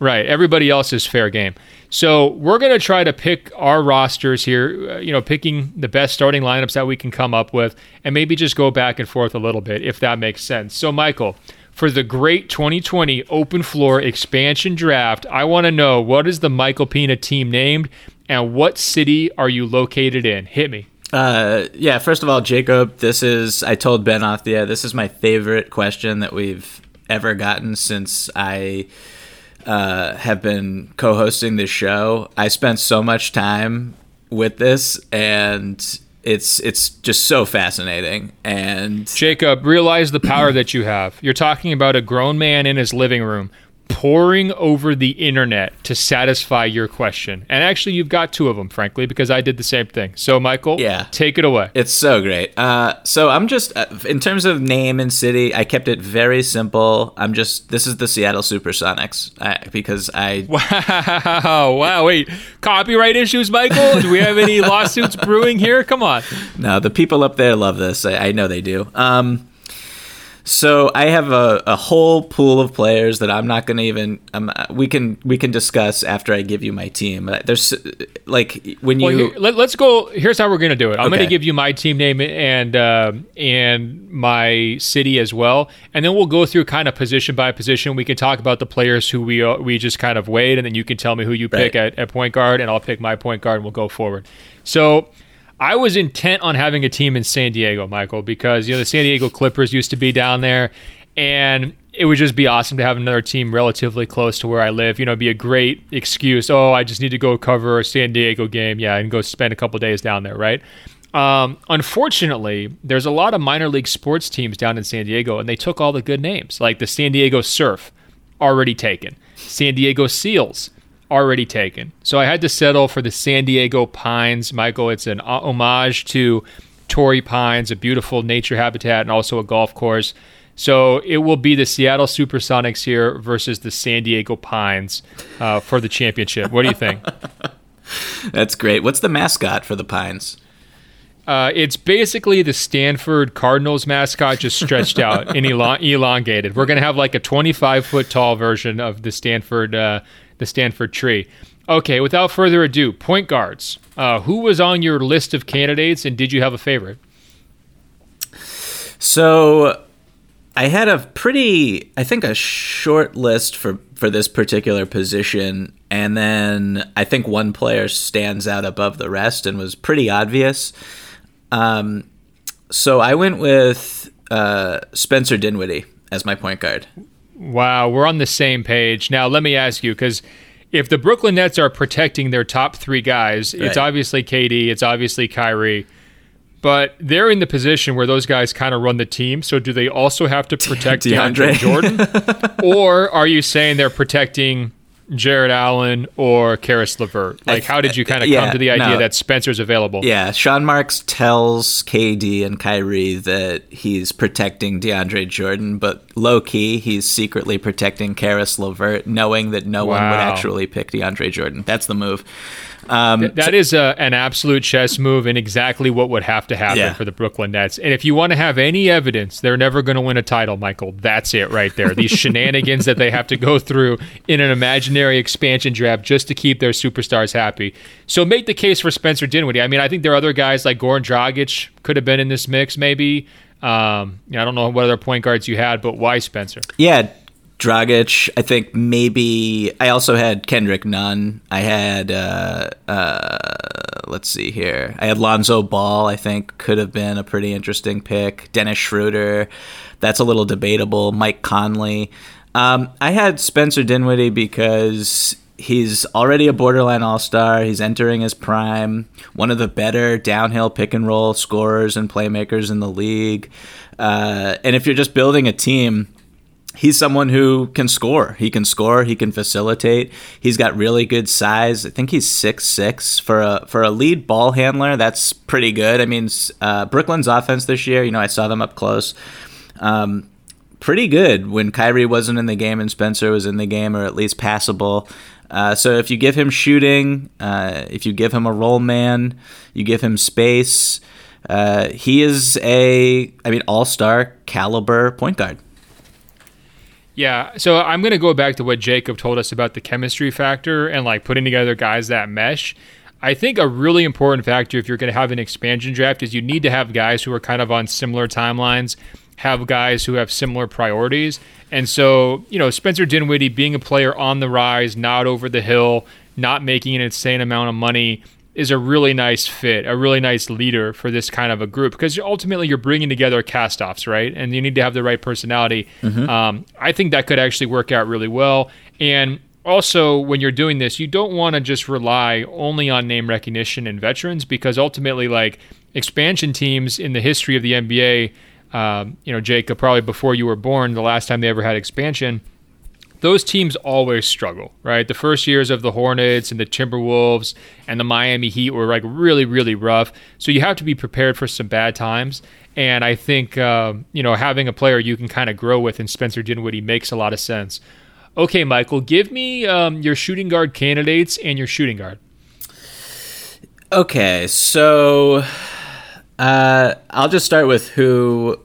Right. Everybody else is fair game. So we're going to try to pick our rosters here, uh, you know, picking the best starting lineups that we can come up with and maybe just go back and forth a little bit if that makes sense. So, Michael, for the great 2020 open floor expansion draft, I want to know what is the Michael Pina team named and what city are you located in? Hit me. Uh, yeah, first of all, Jacob, this is, I told Ben off the air, this is my favorite question that we've ever gotten since I uh, have been co hosting this show. I spent so much time with this and it's it's just so fascinating and Jacob realize the power that you have. You're talking about a grown man in his living room poring over the internet to satisfy your question. And actually, you've got two of them, frankly, because I did the same thing. So, Michael, yeah, take it away. It's so great. Uh, so I'm just uh, in terms of name and city, I kept it very simple. I'm just this is the Seattle SuperSonics I, because I wow wow wait copyright issues, Michael. Do we have any lawsuits brewing here? Come on. No, the people up there love this. I, I know they do. Um, so I have a, a whole pool of players that I'm not going to even. Um, we can we can discuss after I give you my team. There's like when you. Well, here, let, us go. Here's how we're going to do it. I'm okay. going to give you my team name and uh, and my city as well, and then we'll go through kind of position by position. We can talk about the players who we uh, we just kind of weighed, and then you can tell me who you pick at, at point guard, and I'll pick my point guard, and we'll go forward. So I was intent on having a team in San Diego, Michael, because you know the San Diego Clippers used to be down there, and it would just be awesome to have another team relatively close to where I live. You know, be a great excuse. Oh, I just need to go cover a San Diego game, yeah, and go spend a couple days down there, right? Um, unfortunately, there's a lot of minor league sports teams down in San Diego, and they took all the good names, like the San Diego Surf, already taken, San Diego Seals already taken. So I had to settle for the San Diego Pines. Michael, it's an homage to Torrey Pines, a beautiful nature habitat and also a golf course. So it will be the Seattle Supersonics here versus the San Diego Pines uh, for the championship. What do you think? That's great. What's the mascot for the Pines? Uh, it's basically the Stanford Cardinals mascot just stretched out and elongated. We're going to have like a 25 foot tall version of the Stanford uh, the Stanford tree. Okay, without further ado, point guards. Uh, who was on your list of candidates, and did you have a favorite? So, I had a pretty, I think, a short list for for this particular position, and then I think one player stands out above the rest and was pretty obvious. Um, so I went with uh, Spencer Dinwiddie as my point guard. Wow, we're on the same page. Now, let me ask you because if the Brooklyn Nets are protecting their top three guys, it's obviously KD, it's obviously Kyrie, but they're in the position where those guys kind of run the team. So do they also have to protect DeAndre, DeAndre. Jordan, or are you saying they're protecting Jarrett Allen or Caris LeVert? Like, how did you kind of yeah, come to the idea no. that Spencer's available? Yeah, Sean Marks tells KD and Kyrie that he's protecting DeAndre Jordan, but low key, he's secretly protecting Caris LeVert, knowing that no one would actually pick DeAndre Jordan. That's the move. Um, That is a, an absolute chess move and exactly what would have to happen Yeah. for the Brooklyn Nets. And if you want to have any evidence they're never going to win a title, Michael, that's it right there. These shenanigans that they have to go through in an imaginary expansion draft just to keep their superstars happy. So make the case for Spencer Dinwiddie. I mean, I think there are other guys like Goran Dragic could have been in this mix, maybe. Um, I don't know what other point guards you had, but why Spencer? Yeah, Dragic. I think maybe I also had Kendrick Nunn. I had uh, uh, let's see here. I had Lonzo Ball. I think could have been a pretty interesting pick. Dennis Schroeder. That's a little debatable. Mike Conley. Um, I had Spencer Dinwiddie because he's already a borderline all star. He's entering his prime. One of the better downhill pick and roll scorers and playmakers in the league. Uh, and if you're just building a team, he's someone who can score. He can score. He can facilitate. He's got really good size. I think he's six six for a for a lead ball handler. That's pretty good. I mean, uh, Brooklyn's offense this year. You know, I saw them up close. Um, pretty good when Kyrie wasn't in the game and Spencer was in the game, or at least passable. Uh, so if you give him shooting, uh, if you give him a roll man, you give him space. Uh, he is a, I mean, all star caliber point guard. Yeah, so I'm to go back to what Jacob told us about the chemistry factor and like putting together guys that mesh. I think a really important factor if you're going to have an expansion draft is you need to have guys who are kind of on similar timelines, have guys who have similar priorities. And so, you know, Spencer Dinwiddie being a player on the rise, not over the hill, not making an insane amount of money is a really nice fit, a really nice leader for this kind of a group because ultimately you're bringing together cast-offs, right? And you need to have the right personality. Um, I think that could actually work out really well. And also, when you're doing this, you don't want to just rely only on name recognition and veterans because ultimately, like expansion teams in the history of the NBA, um, you know, Jacob, probably before you were born, the last time they ever had expansion those teams always struggle, right? The first years of the Hornets and the Timberwolves and the Miami Heat were like really, really rough. So you have to be prepared for some bad times. And I think, um, you know, having a player you can kind of grow with in Spencer Dinwiddie makes a lot of sense. Okay, Michael, give me um, your shooting guard candidates and your shooting guard. Okay, so uh, I'll just start with who.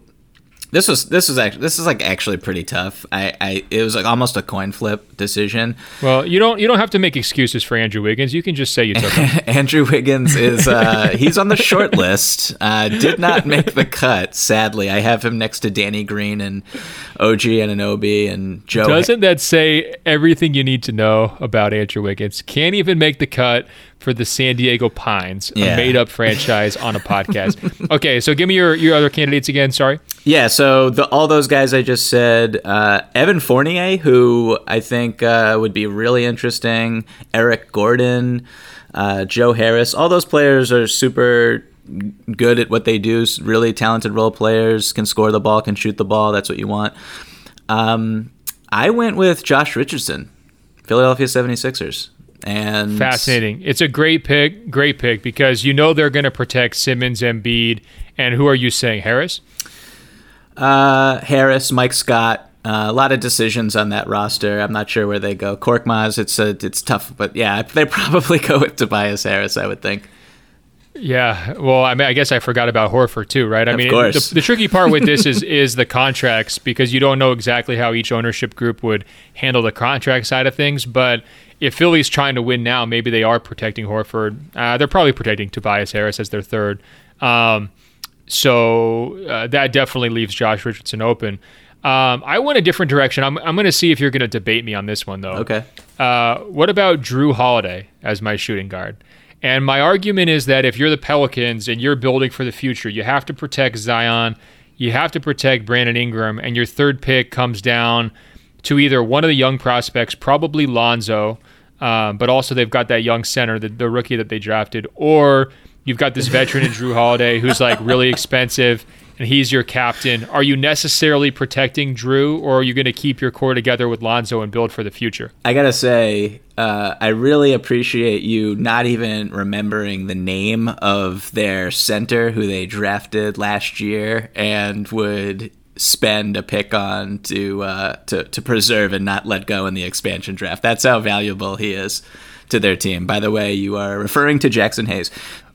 This was this was actually this is like actually pretty tough. I, I it was like almost a coin flip decision. Well, you don't you don't have to make excuses for Andrew Wiggins. You can just say you took him. Andrew Wiggins is uh, he's on the short list. Uh, did not make the cut. Sadly, I have him next to Danny Green and OG Anunoby and Joe. Doesn't that say everything you need to know about Andrew Wiggins? Can't even make the cut for the San Diego Pines, Yeah. a made up franchise on a podcast. okay, so give me your, your other candidates again. Sorry. Yeah, so the, all those guys I just said, uh, Evan Fournier, who I think uh, would be really interesting, Eric Gordon, uh, Joe Harris, all those players are super good at what they do. Really talented role players, can score the ball, can shoot the ball. That's what you want. Um, I went with Josh Richardson, Philadelphia 76ers. And Fascinating. It's a great pick. Great pick because you know they're going to protect Simmons, and Embiid, and who are you saying? Harris? Uh, Harris, Mike Scott. Uh, a lot of decisions on that roster. I'm not sure where they go. Korkmaz, it's a, it's tough, but yeah, they probably go with Tobias Harris. I would think. Yeah, well, I mean, I guess I forgot about Horford too, right? I Of mean, course. The, the tricky part with this is is the contracts because you don't know exactly how each ownership group would handle the contract side of things. But if Philly's trying to win now, maybe they are protecting Horford. Uh, they're probably protecting Tobias Harris as their third. Um, so uh, that definitely leaves Josh Richardson open. Um, I went a different direction. I'm, I'm going to see if you're going to debate me on this one, though. Okay. Uh, what about Jrue Holiday as my shooting guard? And my argument is that if you're the Pelicans and you're building for the future, you have to protect Zion, you have to protect Brandon Ingram, and your third pick comes down to either one of the young prospects, probably Lonzo, um, but also they've got that young center, the, the rookie that they drafted, or you've got this veteran in Jrue Holiday who's like really expensive and he's your captain. Are you necessarily protecting Jrue, or are you going to keep your core together with Lonzo and build for the future? I gotta say, uh, I really appreciate you not even remembering the name of their center who they drafted last year and would spend a pick on to uh, to to preserve and not let go in the expansion draft. That's how valuable he is to their team. By the way, you are referring to Jaxson Hayes.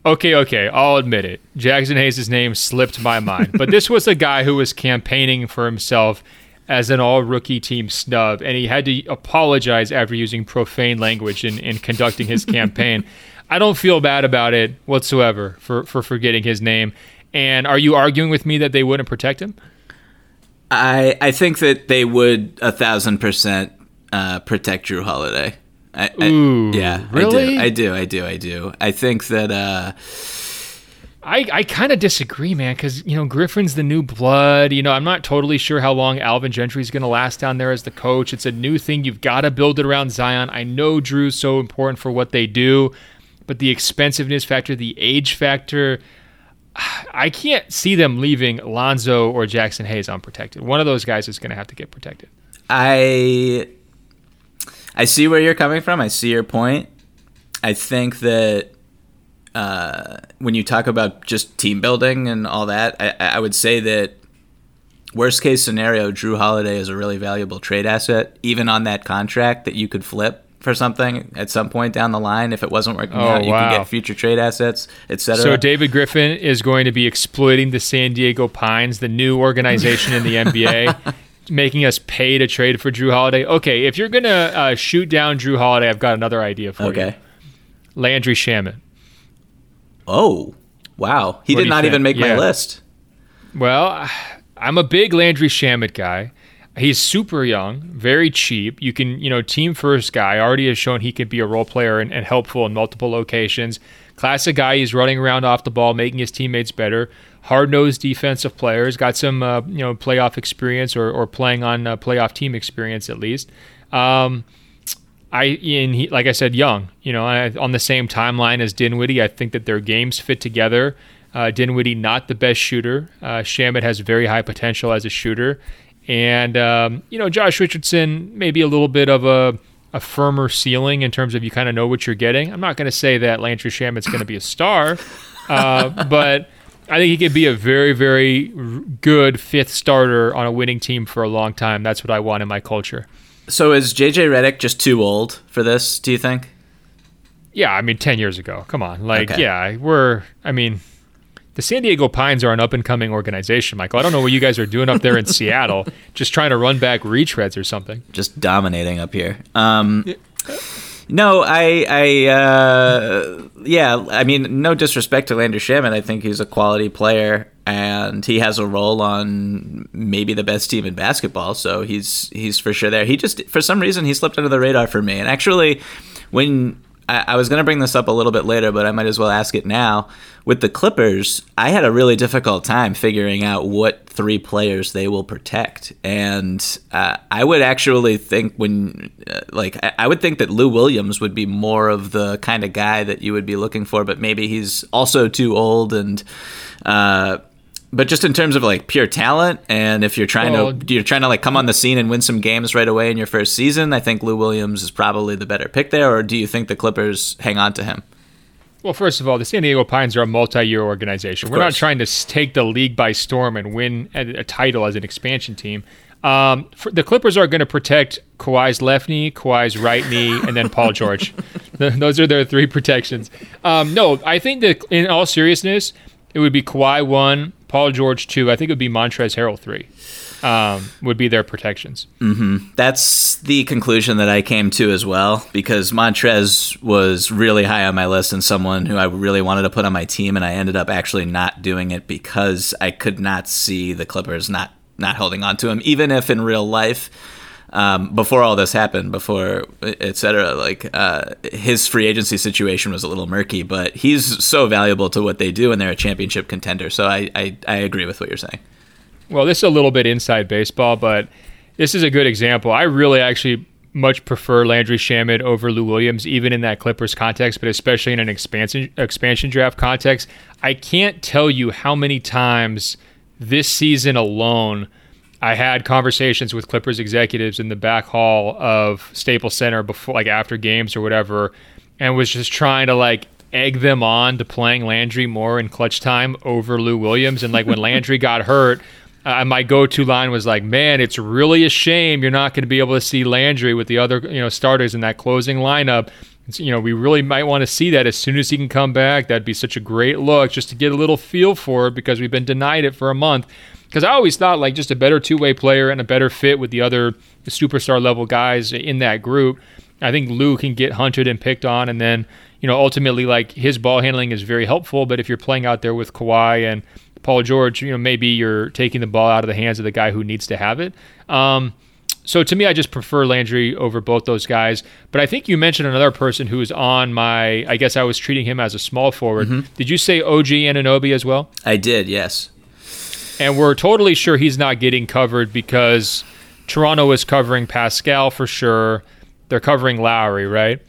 Okay, okay, I'll admit it. Jaxson Hayes' name slipped my mind, but this was a guy who was campaigning for himself as an all rookie team snub, and he had to apologize after using profane language in, in conducting his campaign. I don't feel bad about it whatsoever for, for forgetting his name. And are you arguing with me that they wouldn't protect him? I I think that they would a thousand percent uh, protect Jrue Holiday. I, Ooh, I, yeah, really? I do, I do, I do, I do. I think that. Uh, I, I kind of disagree, man, because, you know, Griffin's the new blood. You know, I'm not totally sure how long Alvin Gentry's going to last down there as the coach. It's a new thing. You've got to build it around Zion. I know Jrue's so important for what they do, but the expensiveness factor, the age factor, I can't see them leaving Lonzo or Jaxson Hayes unprotected. One of those guys is going to have to get protected. I I see where you're coming from. I see your point. I think that uh, when you talk about just team building and all that, I, I would say that worst case scenario, Jrue Holiday is a really valuable trade asset, even on that contract that you could flip for something at some point down the line if it wasn't working Oh, out. You wow. can get future trade assets, etc. So David Griffin is going to be exploiting the San Diego Pines, the new organization in the NBA, making us pay to trade for Jrue Holiday. Okay, if you're gonna uh, shoot down Jrue Holiday, I've got another idea for you. okay. Landry Shamet. Oh, wow. He What did not think? even make my list. Well, I'm a big Landry Shamet guy. He's super young, very cheap. You can, you know, team first guy. Already has shown he can be a role player and, and helpful in multiple locations. Classic guy. He's running around off the ball, making his teammates better. Hard nosed defensive players. Got some, uh, you know, playoff experience or, or playing on uh, playoff team experience at least. Um, I and he, like I said, young. You know, I, on the same timeline as Dinwiddie. I think that their games fit together. Uh, Dinwiddie not the best shooter. Uh, Shamet has very high potential as a shooter, and um, you know Josh Richardson maybe a little bit of a a firmer ceiling in terms of you kind of know what you're getting. I'm not going to say that Landry Shamet's going to be a star, uh, but I think he could be a very very good fifth starter on a winning team for a long time. That's what I want in my culture. So is JJ Redick just too old for this, do you think? Yeah, I mean, 10 years ago. Come on. Like, Okay. yeah, we're, I mean, the San Diego Pines are an up and coming organization, Michael. I don't know what you guys are doing up there in Seattle, just trying to run back retreads or something. just dominating up here. Um, no, I, I, uh, yeah, I mean, no disrespect to Landry Shamet. I think he's a quality player, and he has a role on maybe the best team in basketball. So he's he's for sure there. He just for some reason he slipped under the radar for me. And actually, when I, I was going to bring this up a little bit later, but I might as well ask it now. With the Clippers, I had a really difficult time figuring out what three players they will protect, and uh, I would actually think when, uh, like, I, I would think that Lou Williams would be more of the kind of guy that you would be looking for, but maybe he's also too old and. Uh, but just in terms of like pure talent, and if you're trying Well- to you're trying to like come on the scene and win some games right away in your first season, I think Lou Williams is probably the better pick there. Or do you think the Clippers hang on to him? Well, first of all, the San Diego Pines are a multi year organization. We're not trying to take the league by storm and win a, a title as an expansion team. Um, for, the Clippers are going to protect Kawhi's left knee, Kawhi's right knee, and then Paul George. Th- Those are their three protections. Um, no, I think that in all seriousness, it would be Kawhi one, Paul George two. I think it would be Montrez Harrell three. Um, would be their protections. That's the conclusion that I came to as well because Montrez was really high on my list and someone who I really wanted to put on my team, and I ended up actually not doing it because I could not see the Clippers not not holding on to him, even if in real life. Um, before all this happened, before et cetera, like uh, his free agency situation was a little murky, but he's so valuable to what they do, and they're a championship contender. So I, I, I agree with what you're saying. Well, this is a little bit inside baseball, but this is a good example. I really actually much prefer Landry Shamet over Lou Williams, even in that Clippers context, but especially in an expansion expansion draft context. I can't tell you how many times this season alone I had conversations with Clippers executives in the back hall of Staples Center before, like after games or whatever, and was just trying to like egg them on to playing Landry more in clutch time over Lou Williams. And like when Landry got hurt, uh, my go-to line was like, "Man, it's really a shame you're not going to be able to see Landry with the other you know starters in that closing lineup." It's, you know, we really might want to see that as soon as he can come back. That'd be such a great look just to get a little feel for it because we've been denied it for a month. Because I always thought like just a better two-way player and a better fit with the other superstar level guys in that group. I think Lou can get hunted and picked on, and then you know ultimately like his ball handling is very helpful. But if you're playing out there with Kawhi and Paul George, you know, maybe you're taking the ball out of the hands of the guy who needs to have it. Um, so to me, I just prefer Landry over both those guys. But I think you mentioned another person who is on my. I guess I was treating him as a small forward. Mm-hmm. Did you say OG Anunoby as well? I did. Yes. And we're totally sure he's not getting covered because Toronto is covering Pascal for sure. They're covering Lowry, right?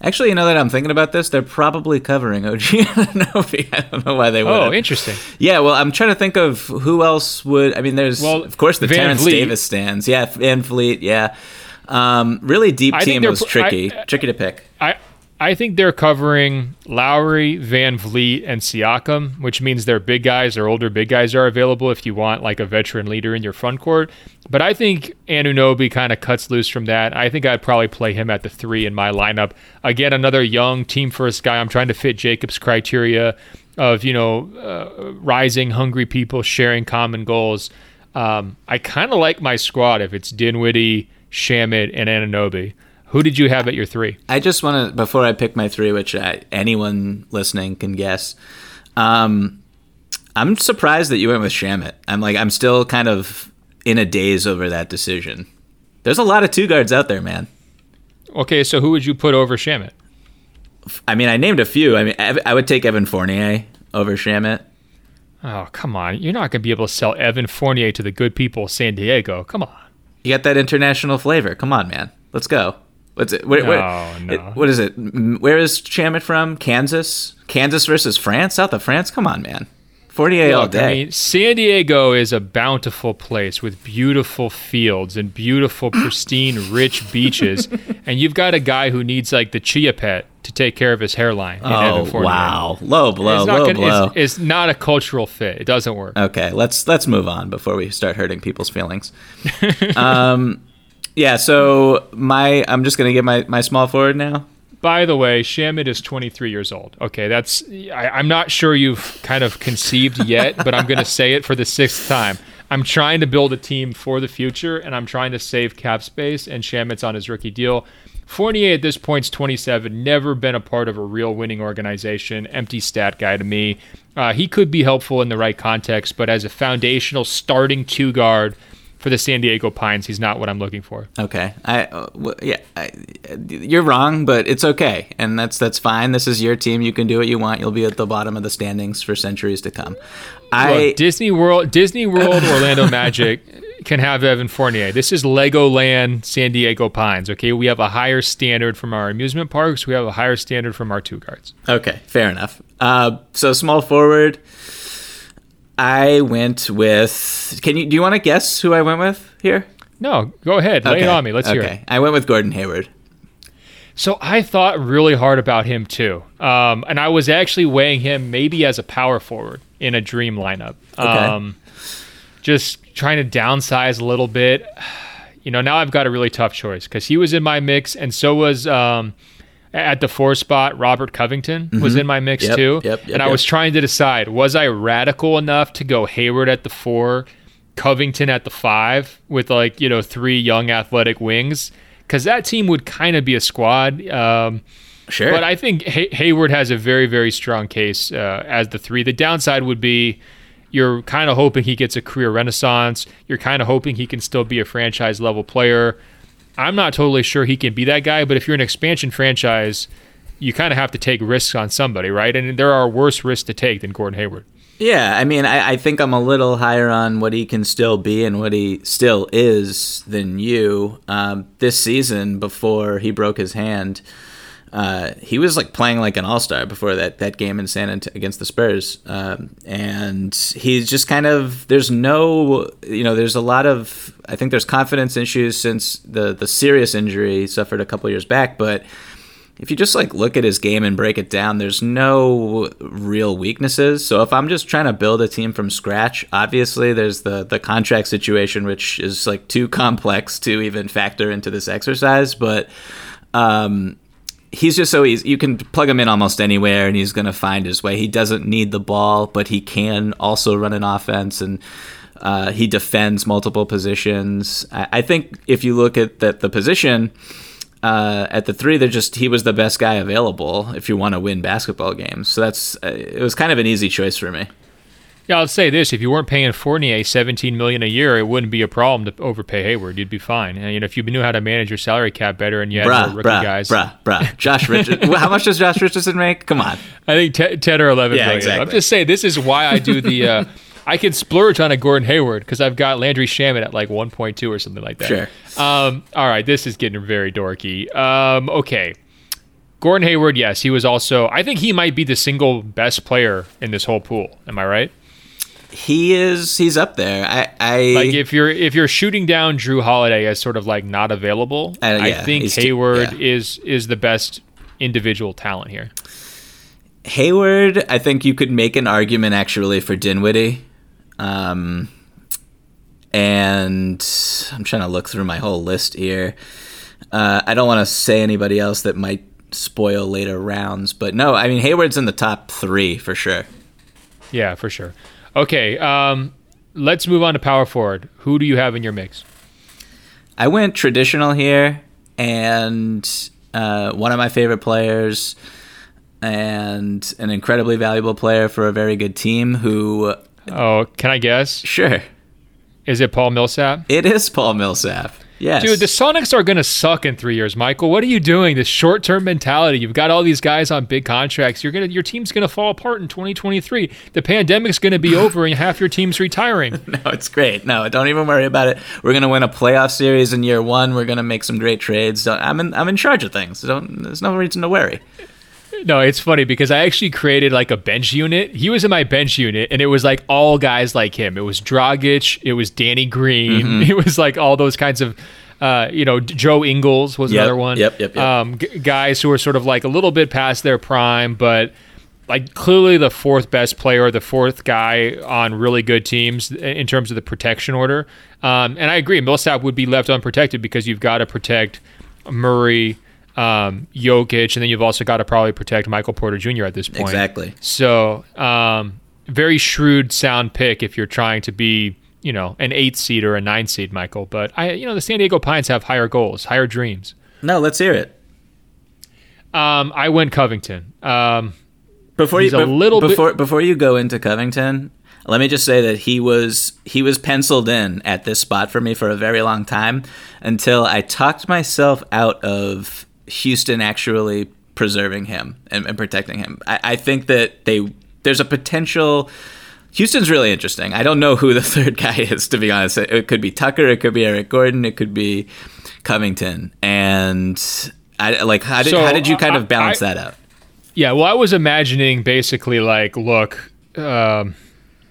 Actually, you know that I'm thinking about this, they're probably covering OG Anunoby. I don't know why they would. Oh, interesting. Yeah, well, I'm trying to think of who else would. I mean, there's well, of course the Van Terence Vliet. Davis stands. Yeah, VanVleet. Yeah, um, really deep team was tricky, I, tricky to pick. I I think they're covering Lowry, VanVleet, and Siakam, which means their big guys, their older big guys are available if you want like a veteran leader in your front court. But I think Anunoby kind of cuts loose from that. I think I'd probably play him at the three in my lineup. Again, another young team first guy. I'm trying to fit Jacob's criteria of, you know, uh, rising, hungry people sharing common goals. Um, I kind of like my squad if it's Dinwiddie, Shamet, and Anunoby. Who did you have at your three? I just want to, before I pick my three, which I, anyone listening can guess, um, I'm surprised that you went with Shamet. I'm like, I'm still kind of in a daze over that decision. There's a lot of two guards out there, man. Okay, so who would you put over Shamet? I mean, I named a few. I mean, I would take Evan Fournier over Shamet. Oh, come on. You're not going to be able to sell Evan Fournier to the good people of San Diego. Come on. You got that international flavor. Come on, man. Let's go. What's it? Where, no, where, no. It, what is it? Where is Shamet from? Kansas? Kansas versus France? South of France? Come on, man. 48 Look, all day. I mean, San Diego is a bountiful place with beautiful fields and beautiful, pristine, rich beaches. And you've got a guy who needs like the chia pet to take care of his hairline. Oh wow, low blow, low gonna, blow. It's, it's, not a cultural fit. It doesn't work. Okay, let's let's move on before we start hurting people's feelings. um, yeah, so my I'm just gonna get my my small forward now. By the way, Shamet is 23 years old. Okay, that's I, I'm not sure you've kind of conceived yet, but I'm gonna say it for the sixth time. I'm trying to build a team for the future, and I'm trying to save cap space. And Shamet's on his rookie deal. Fournier at this point is 27, never been a part of a real winning organization. Empty stat guy to me. Uh, he could be helpful in the right context, but as a foundational starting two guard for the San Diego Pines, he's not what I'm looking for. Okay, I uh, w- yeah, I, you're wrong, but it's okay, and that's that's fine. This is your team. You can do what you want. You'll be at the bottom of the standings for centuries to come. I Look, Disney World, Disney World, Orlando Magic can have Evan Fournier. This is Legoland, San Diego Pines. Okay, we have a higher standard from our amusement parks. We have a higher standard from our two guards. Okay, fair enough. Uh, so small forward. I went with. Can you? Do you want to guess who I went with here? No, go ahead. Lay okay. it on me. Let's okay. hear it. I went with Gordon Hayward. So I thought really hard about him too, um, and I was actually weighing him maybe as a power forward in a dream lineup. Okay. Um, just trying to downsize a little bit. You know, now I've got a really tough choice because he was in my mix, and so was um, at the four spot, Robert Covington mm-hmm. was in my mix yep, too. Yep, yep, and I was trying to decide was I radical enough to go Hayward at the four, Covington at the five with like, you know, three young athletic wings? Because that team would kind of be a squad. Um, sure. But I think Hay- Hayward has a very, very strong case uh, as the three. The downside would be you're kind of hoping he gets a career renaissance. You're kind of hoping he can still be a franchise level player. I'm not totally sure he can be that guy, but if you're an expansion franchise, you kind of have to take risks on somebody, right? And there are worse risks to take than Gordon Hayward. Yeah, I mean, I, I think I'm a little higher on what he can still be and what he still is than you. Um, this season, before he broke his hand, uh, he was like playing like an all star before that, that game in San Ant- against the Spurs. Um, and he's just kind of, there's no, you know, there's a lot of, I think there's confidence issues since the, the serious injury he suffered a couple years back. But if you just like look at his game and break it down, there's no real weaknesses. So if I'm just trying to build a team from scratch, obviously there's the the contract situation, which is like too complex to even factor into this exercise. But um, he's just so easy. You can plug him in almost anywhere, and he's going to find his way. He doesn't need the ball, but he can also run an offense, and uh, he defends multiple positions. I, I, think if you look at the, the position uh, at the three, they're just he was the best guy available if you want to win basketball games. So that's uh, it was kind of an easy choice for me. Yeah, I'll say this: if you weren't paying Fournier seventeen million a year, it wouldn't be a problem to overpay Hayward. You'd be fine. And you know, if you knew how to manage your salary cap better, and you had bruh, rookie bruh, guys, bruh, bruh. Josh Richardson. how much does Josh Richardson make? Come on. I think t- ten or eleven yeah, million. Exactly. I'm just saying this is why I do the. Uh, I can splurge on a Gordon Hayward because I've got Landry Shamet at like 1.2 or something like that. Sure. Um, all right, this is getting very dorky. Um, okay. Gordon Hayward, yes, he was also. I think he might be the single best player in this whole pool. Am I right? He is he's up there. I, I like if you're if you're shooting down Jrue Holiday as sort of like not available, uh, yeah, I think Hayward yeah. is is the best individual talent here. Hayward, I think you could make an argument actually for Dinwiddie. Um, and I'm trying to look through my whole list here. Uh, I don't want to say anybody else that might spoil later rounds, but no, I mean Hayward's in the top three for sure. Yeah, for sure. Okay, um, let's move on to power forward. Who do you have in your mix? I went traditional here, and uh, one of my favorite players, and an incredibly valuable player for a very good team. Who? Oh, can I guess? Sure. Is it Paul Millsap? It is Paul Millsap. Yes. Dude, the Sonics are going to suck in three years, Michael. What are you doing? This short-term mentality. You've got all these guys on big contracts. You're gonna, your team's going to fall apart in 2023. The pandemic's going to be over, and half your team's retiring. no, it's great. No, don't even worry about it. We're going to win a playoff series in year one. We're going to make some great trades. I'm in, I'm in charge of things. Don't, there's no reason to worry. No, it's funny because I actually created like a bench unit. He was in my bench unit, and it was like all guys like him. It was Dragic, it was Danny Green, mm-hmm. it was like all those kinds of, uh, you know, Joe Ingles was yep, another one. Yep, yep, yep. Um, g- guys who were sort of like a little bit past their prime, but like clearly the fourth best player, the fourth guy on really good teams in terms of the protection order. Um, and I agree, Millsap would be left unprotected because you've got to protect Murray um, Jokic, and then you've also got to probably protect Michael Porter Jr. at this point. Exactly. So, um, very shrewd, sound pick if you're trying to be, you know, an eight seed or a nine seed, Michael. But I, you know, the San Diego Pines have higher goals, higher dreams. No, let's hear it. Um, I went Covington. Um, before you, a little before bit- before you go into Covington, let me just say that he was he was penciled in at this spot for me for a very long time until I talked myself out of Houston actually preserving him and, and protecting him. I, I think that they there's a potential. Houston's really interesting. I don't know who the third guy is, to be honest. It, could be Tucker, it could be Eric Gordon, it could be Covington. And I like how did so, how did you kind of balance I, that out? Yeah, well, I was imagining basically like, look, um,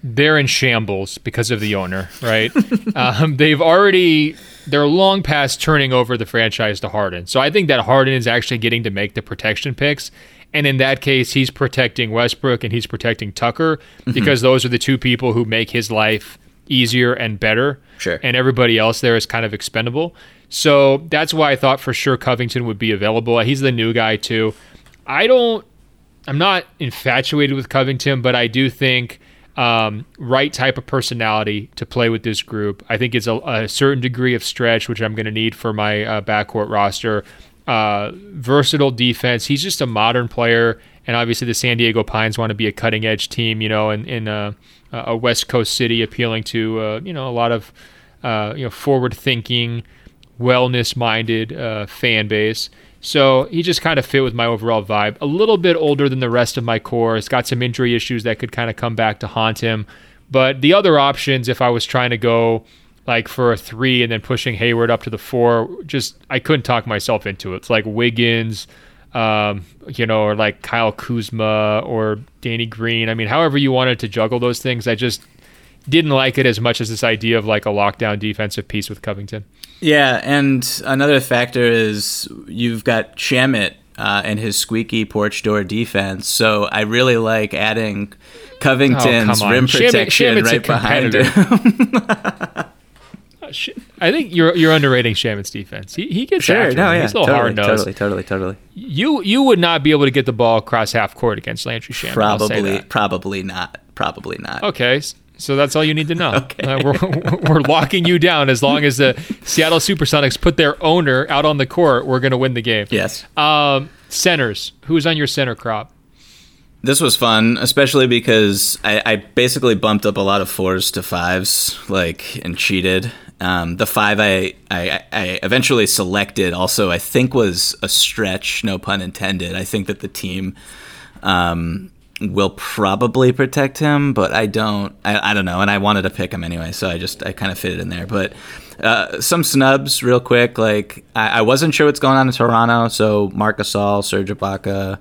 they're in shambles because of the owner, right? um, they've already they're long past turning over the franchise to Harden. So I think that Harden is actually getting to make the protection picks. And in that case, he's protecting Westbrook and he's protecting Tucker mm-hmm. because those are the two people who make his life easier and better. Sure. And everybody else there is kind of expendable. So that's why I thought for sure Covington would be available. He's the new guy too. I don't I'm not infatuated with Covington, but I do think um, right type of personality to play with this group. I think it's a, a certain degree of stretch, which I'm going to need for my uh, backcourt roster. Uh, versatile defense. He's just a modern player, and obviously the San Diego Pines want to be a cutting edge team, you know, in, in a, a West Coast city, appealing to uh, you know a lot of uh, you know forward thinking, wellness minded uh, fan base. So he just kind of fit with my overall vibe. A little bit older than the rest of my core. He's got some injury issues that could kind of come back to haunt him. But the other options, if I was trying to go like for a three and then pushing Hayward up to the four, just I couldn't talk myself into it. It's like Wiggins, um, you know, or like Kyle Kuzma or Danny Green. I mean, however you wanted to juggle those things, I just didn't like it as much as this idea of like a lockdown defensive piece with Covington. Yeah, and another factor is you've got Shamet uh, and his squeaky porch door defense. So I really like adding Covington's Oh, rim protection Shamet's a right behind him. I think you're you're underrating Shamet's defense. He, he gets Sure, after no, him. yeah, He's a little totally, hard nosed. totally, totally, totally. You you would not be able to get the ball across half court against Landry Shamet. Probably, probably not. Probably not. Okay, so that's all you need to know. Okay. Uh, we're, we're locking you down as long as the Seattle SuperSonics put their owner out on the court. We're going to win the game. Yes. Um, centers. Who's on your center crop? This was fun, especially because I, I basically bumped up a lot of fours to fives, like and cheated. Um, the five I, I I eventually selected also I think was a stretch, no pun intended. I think that the team um, will probably protect him, but I don't. I, I don't know, and I wanted to pick him anyway, so I just I kind of fit it in there. But uh, some snubs, real quick. Like I, I wasn't sure what's going on in Toronto, so Marc Gasol, Serge Ibaka,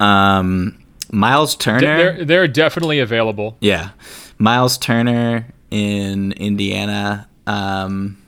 um, Miles Turner. They're they're definitely available. Yeah, Miles Turner in Indiana. Um,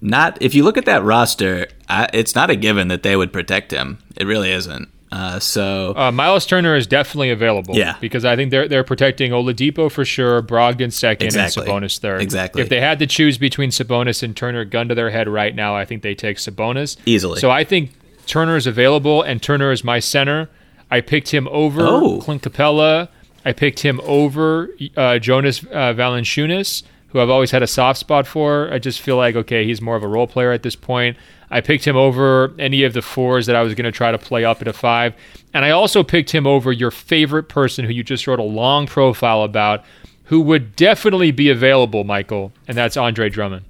not if you look at that roster, I, it's not a given that they would protect him. It really isn't. Uh, so Uh, Miles Turner is definitely available. Yeah. Because I think they're they're protecting Oladipo for sure, Brogdon second, Exactly. and Sabonis third. Exactly. If they had to choose between Sabonis and Turner, gun to their head right now, I think they take Sabonis Easily. So I think Turner is available, and Turner is my center. I picked him over Oh. Clint Capela. I picked him over uh, Jonas uh, Valanciunas, who I've always had a soft spot for. I just feel like okay, he's more of a role player at this point. I picked him over any of the fours that I was going to try to play up at a five, and I also picked him over your favorite person who you just wrote a long profile about, who would definitely be available, Michael, and that's Andre Drummond.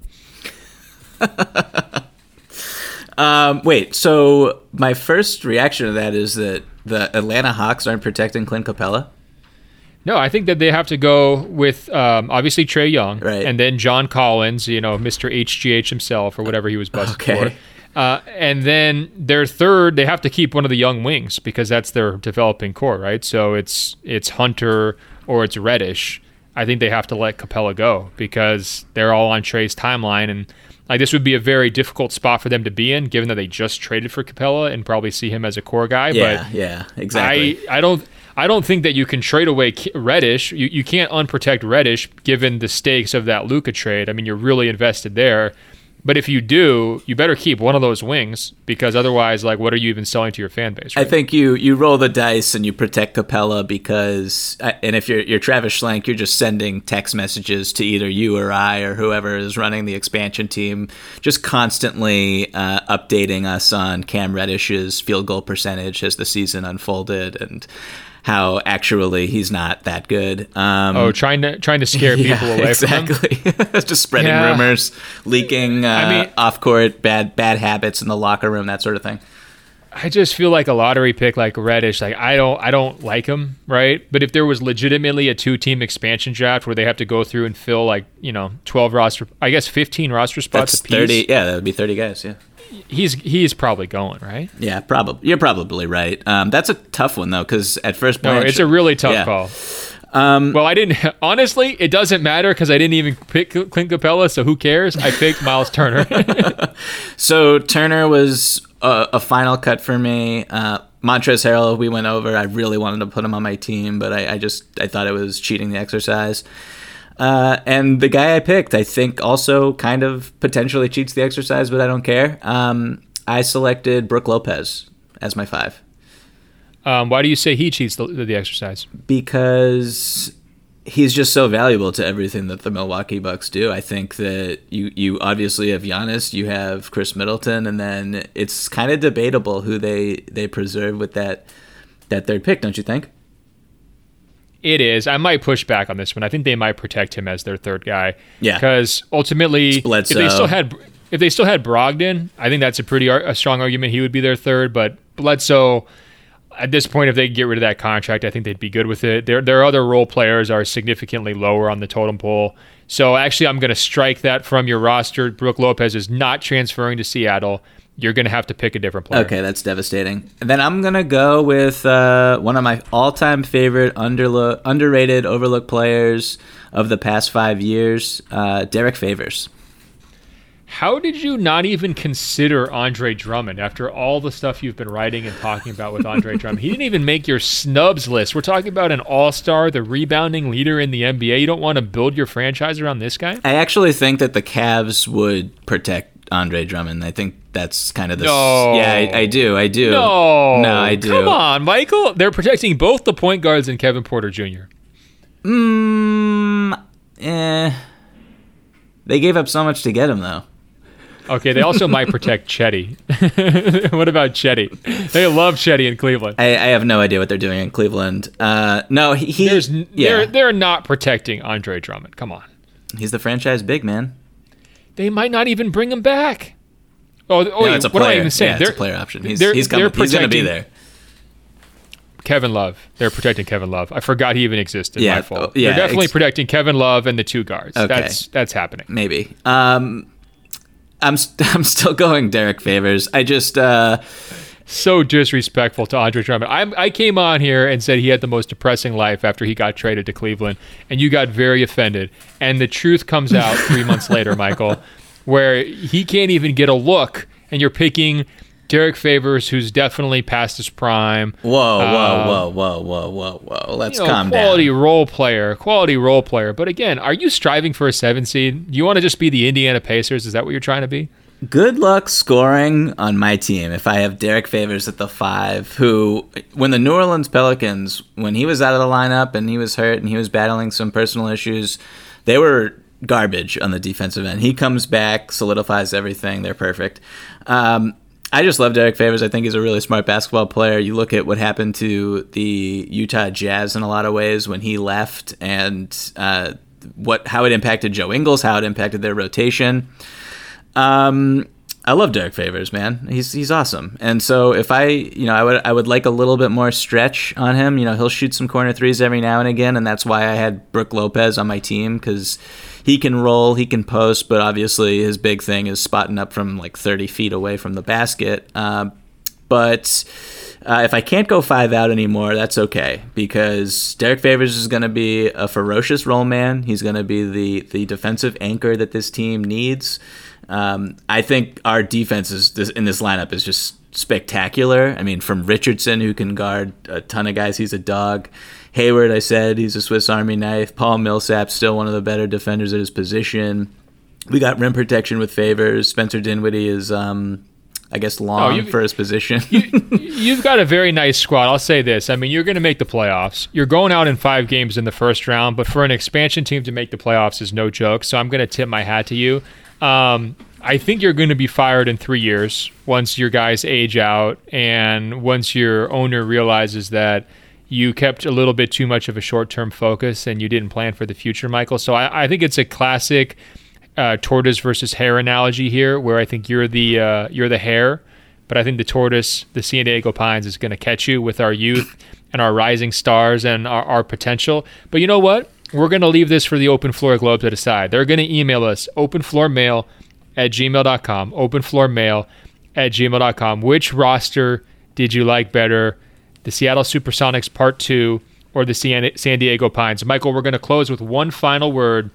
Um, wait, so my first reaction to that is that the Atlanta Hawks aren't protecting Clint Capela. No, I think that they have to go with um, obviously Trae Young, Right. and then John Collins, you know, Mr. HGH himself or whatever he was busted Okay. for. Uh, and then their third, they have to keep one of the young wings because that's their developing core, right? So it's it's Hunter or it's Reddish. I think they have to let Capela go because they're all on Trae's timeline, and like this would be a very difficult spot for them to be in, given that they just traded for Capela and probably see him as a core guy. Yeah, but yeah, exactly. I, I don't I don't think that you can trade away Reddish. You, you can't unprotect Reddish given the stakes of that Luka trade. I mean, you're really invested there. But if you do, you better keep one of those wings because otherwise, like, what are you even selling to your fan base? Right? I think you you roll the dice and you protect Capela because, uh, and if you're you're Travis Schlenk, you're just sending text messages to either you or I or whoever is running the expansion team, just constantly uh, updating us on Cam Reddish's field goal percentage as the season unfolded and how actually he's not that good. Um, oh, trying to trying to scare people away exactly. just spreading Yeah. rumors, leaking uh, mean- off court bad bad habits in the locker room, that sort of thing. I just feel like a lottery pick like Reddish. Like I don't I don't like him, right? But if there was legitimately a two team expansion draft where they have to go through and fill like you know twelve roster, I guess fifteen roster spots That's thirty. Yeah, that would be thirty guys. Yeah. He's he's probably going right. Yeah, probably. You're probably right. Um, that's a tough one though, because at first No, it's a really tough yeah. call. Um, well, I didn't. Honestly, it doesn't matter because I didn't even pick Clint Capela, so who cares? I picked Miles Turner. So Turner was a, a final cut for me. Uh, Montrezl Harrell, we went over. I really wanted to put him on my team, but I, I just I thought it was cheating the exercise. Uh, and the guy I picked, I think, also kind of potentially cheats the exercise, but I don't care. Um, I selected Brook Lopez as my five. um, why do you say he cheats the, the exercise? because he's just so valuable to everything that the Milwaukee Bucks do. I think that you you obviously have Giannis, you have Khris Middleton, and then it's kind of debatable who they they preserve with that that third pick, don't you think? It is. I might push back on this one. I think they might protect him as their third guy. Yeah. Because ultimately, if they still had if they still had Brogdon, I think that's a pretty ar- a strong argument he would be their third. But Bledsoe, at this point, if they get rid of that contract, I think they'd be good with it. Their their other role players are significantly lower on the totem pole. So actually, I'm going to strike that from your roster. Brook Lopez is not transferring to Seattle. You're going to have to pick a different player. Okay, that's devastating. And then I'm gonna go with uh, one of my all-time favorite underlo- underrated, overlooked players of the past five years, uh, Derrick Favors. How did you not even consider Andre Drummond after all the stuff you've been writing and talking about with Andre Drummond? He didn't even make your snubs list. We're talking about an all star, the rebounding leader in the NBA. You don't want to build your franchise around this guy? I actually think that the Cavs would protect Andre Drummond. I think that's kind of the No. yeah. I, I do. I do. No. no, I do. Come on, Michael. They're protecting both the point guards and Kevin Porter Jr. Mm, eh. They gave up so much to get him, though. Okay, they also might protect Chetty. what about Chetty? They love Chetty in Cleveland. I, I have no idea what they're doing in Cleveland. Uh, no, he, he yeah, they're, they're not protecting Andre Drummond. Come on. he's the franchise big man. They might not even bring him back. Oh, oh No, it's a what am I even saying? Yeah, it's a They're- player option. He's they're- he's coming. they're He's going to be there. Kevin Love. They're protecting Kevin Love. I forgot he even existed. Yeah, My fault. oh, yeah, They're definitely ex- protecting Kevin Love and the two guards. Okay. That's that's happening. Maybe. Um, I'm st- I'm still going Derrick Favors. I just uh, So disrespectful to Andre Drummond. I, I came on here and said he had the most depressing life after he got traded to Cleveland, and you got very offended. And the truth comes out three months later, Michael, where he can't even get a look, and you're picking Derrick Favors, who's definitely past his prime. whoa, whoa, Um, whoa, whoa, whoa, whoa, whoa. Let's you know, calm quality down. Quality role player, quality role player. But again, are you striving for a seven seed? Do you want to just be the Indiana Pacers? Is that what you're trying to be? Good luck scoring on my team if I have Derrick Favors at the five, who, when the New Orleans Pelicans, when he was out of the lineup and he was hurt and he was battling some personal issues, they were garbage on the defensive end. He comes back, solidifies everything. They're perfect. Um, I just love Derrick Favors. I think he's a really smart basketball player. You look at what happened to the Utah Jazz in a lot of ways when he left, and uh, what how it impacted Joe Ingles, how it impacted their rotation. Um, I love Derrick Favors, man. He's he's awesome. And so if I, you know, I would I would like a little bit more stretch on him. You know, he'll shoot some corner threes every now and again, and that's why I had Brook Lopez on my team because he can roll, he can post, but obviously his big thing is spotting up from like 30 feet away from the basket. Uh, but uh, if I can't go five out anymore, that's okay because Derrick Favors is going to be a ferocious roll man. He's going to be the the defensive anchor that this team needs. Um, I think our defense is this, in this lineup is just spectacular. I mean, from Richardson, who can guard a ton of guys, he's a dog. Hayward, I said, he's a Swiss Army knife. Paul Millsap, still one of the better defenders at his position. We got rim protection with favors. Spencer Dinwiddie is, um, I guess, long you've- for his position. You've got a very nice squad. I'll say this. I mean, you're going to make the playoffs. You're going out in five games in the first round, but for an expansion team to make the playoffs is no joke. So I'm going to tip my hat to you. Um, I think you're going to be fired in three years once your guys age out and once your owner realizes that you kept a little bit too much of a short term focus and you didn't plan for the future, Michael. So I, I think it's a classic uh, tortoise versus hare analogy here, where I think you're the uh, you're the hare, but I think the tortoise, the San Diego Pines, is going to catch you with our youth and our rising stars and our, our potential. But you know what? We're going to leave this for the Open Floor Globe to decide. They're going to email us openfloormail at gmail.com, openfloormail at gmail.com. Which roster did you like better, the Seattle Supersonics Part 2 or the San Diego Pines? Michael, we're going to close with one final word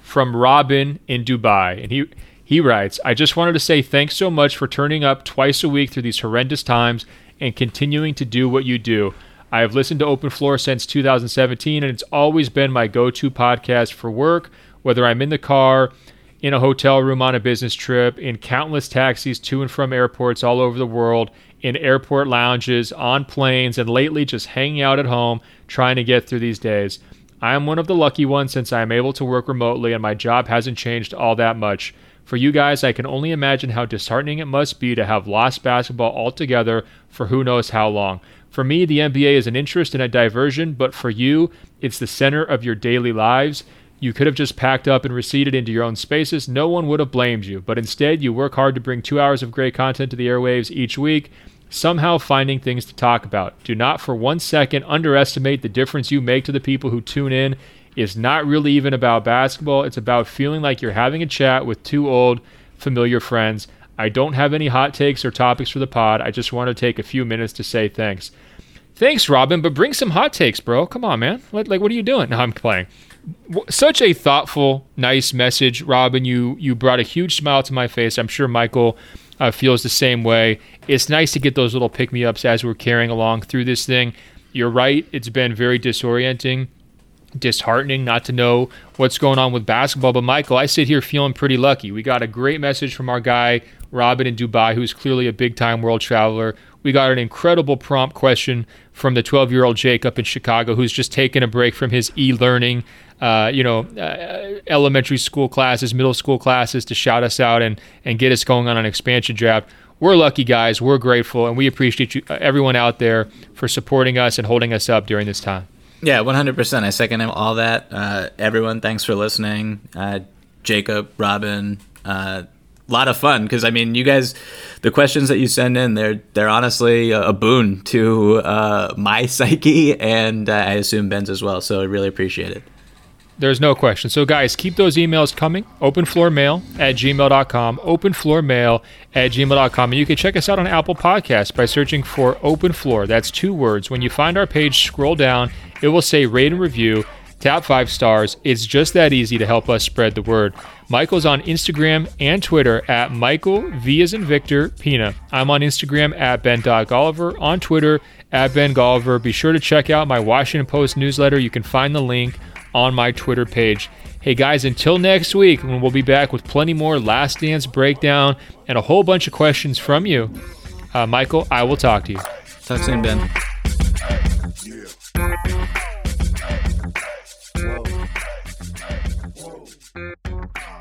from Robin in Dubai. And he he writes, I just wanted to say thanks so much for turning up twice a week through these horrendous times and continuing to do what you do. I have listened to Open Floor since 2017, and it's always been my go to podcast for work, whether I'm in the car, in a hotel room on a business trip, in countless taxis to and from airports all over the world, in airport lounges, on planes, and lately just hanging out at home trying to get through these days. I am one of the lucky ones since I am able to work remotely and my job hasn't changed all that much. For you guys, I can only imagine how disheartening it must be to have lost basketball altogether for who knows how long. For me, the NBA is an interest and a diversion, but for you, it's the center of your daily lives. You could have just packed up and receded into your own spaces. No one would have blamed you. But instead, you work hard to bring two hours of great content to the airwaves each week, somehow finding things to talk about. Do not for one second underestimate the difference you make to the people who tune in. It's not really even about basketball, it's about feeling like you're having a chat with two old, familiar friends. I don't have any hot takes or topics for the pod. I just want to take a few minutes to say thanks. Thanks, Robin, but bring some hot takes, bro. Come on, man. Like, like what are you doing? No, I'm playing such a thoughtful, nice message, Robin. You you brought a huge smile to my face. I'm sure Michael uh, feels the same way. It's nice to get those little pick me ups as we're carrying along through this thing. You're right. It's been very disorienting, disheartening not to know what's going on with basketball. But Michael, I sit here feeling pretty lucky. We got a great message from our guy Robin in Dubai, who's clearly a big time world traveler. We got an incredible prompt question from the 12 year old Jacob in Chicago, who's just taken a break from his e learning uh, you know, uh, elementary school classes, middle school classes to shout us out and, and get us going on an expansion draft. We're lucky guys. We're grateful, and we appreciate you, uh, everyone out there for supporting us and holding us up during this time. Yeah, 100%. I second all that. Uh, everyone, thanks for listening. Uh, Jacob, Robin, a lot of fun because I mean, you guys, the questions that you send in, they're they're honestly a, boon to uh, my psyche and uh, I assume Ben's as well. So I really appreciate it. There's no question. So, guys, keep those emails coming. Openfloormail at gmail.com. Openfloormail at gmail.com. And you can check us out on Apple Podcasts by searching for Open Floor. That's two words. When you find our page, scroll down. It will say rate and review. Tap five stars. It's just that easy to help us spread the word. Michael's on Instagram and Twitter at Michael V as in Victor Pina. I'm on Instagram at Ben.Golliver, on Twitter at Ben Golliver. Be sure to check out my Washington Post newsletter. You can find the link on my Twitter page. Hey guys, until next week, when we'll be back with plenty more Last Dance breakdown and a whole bunch of questions from you. Uh, Michael, I will talk to you. Talk soon, Ben. Thank you.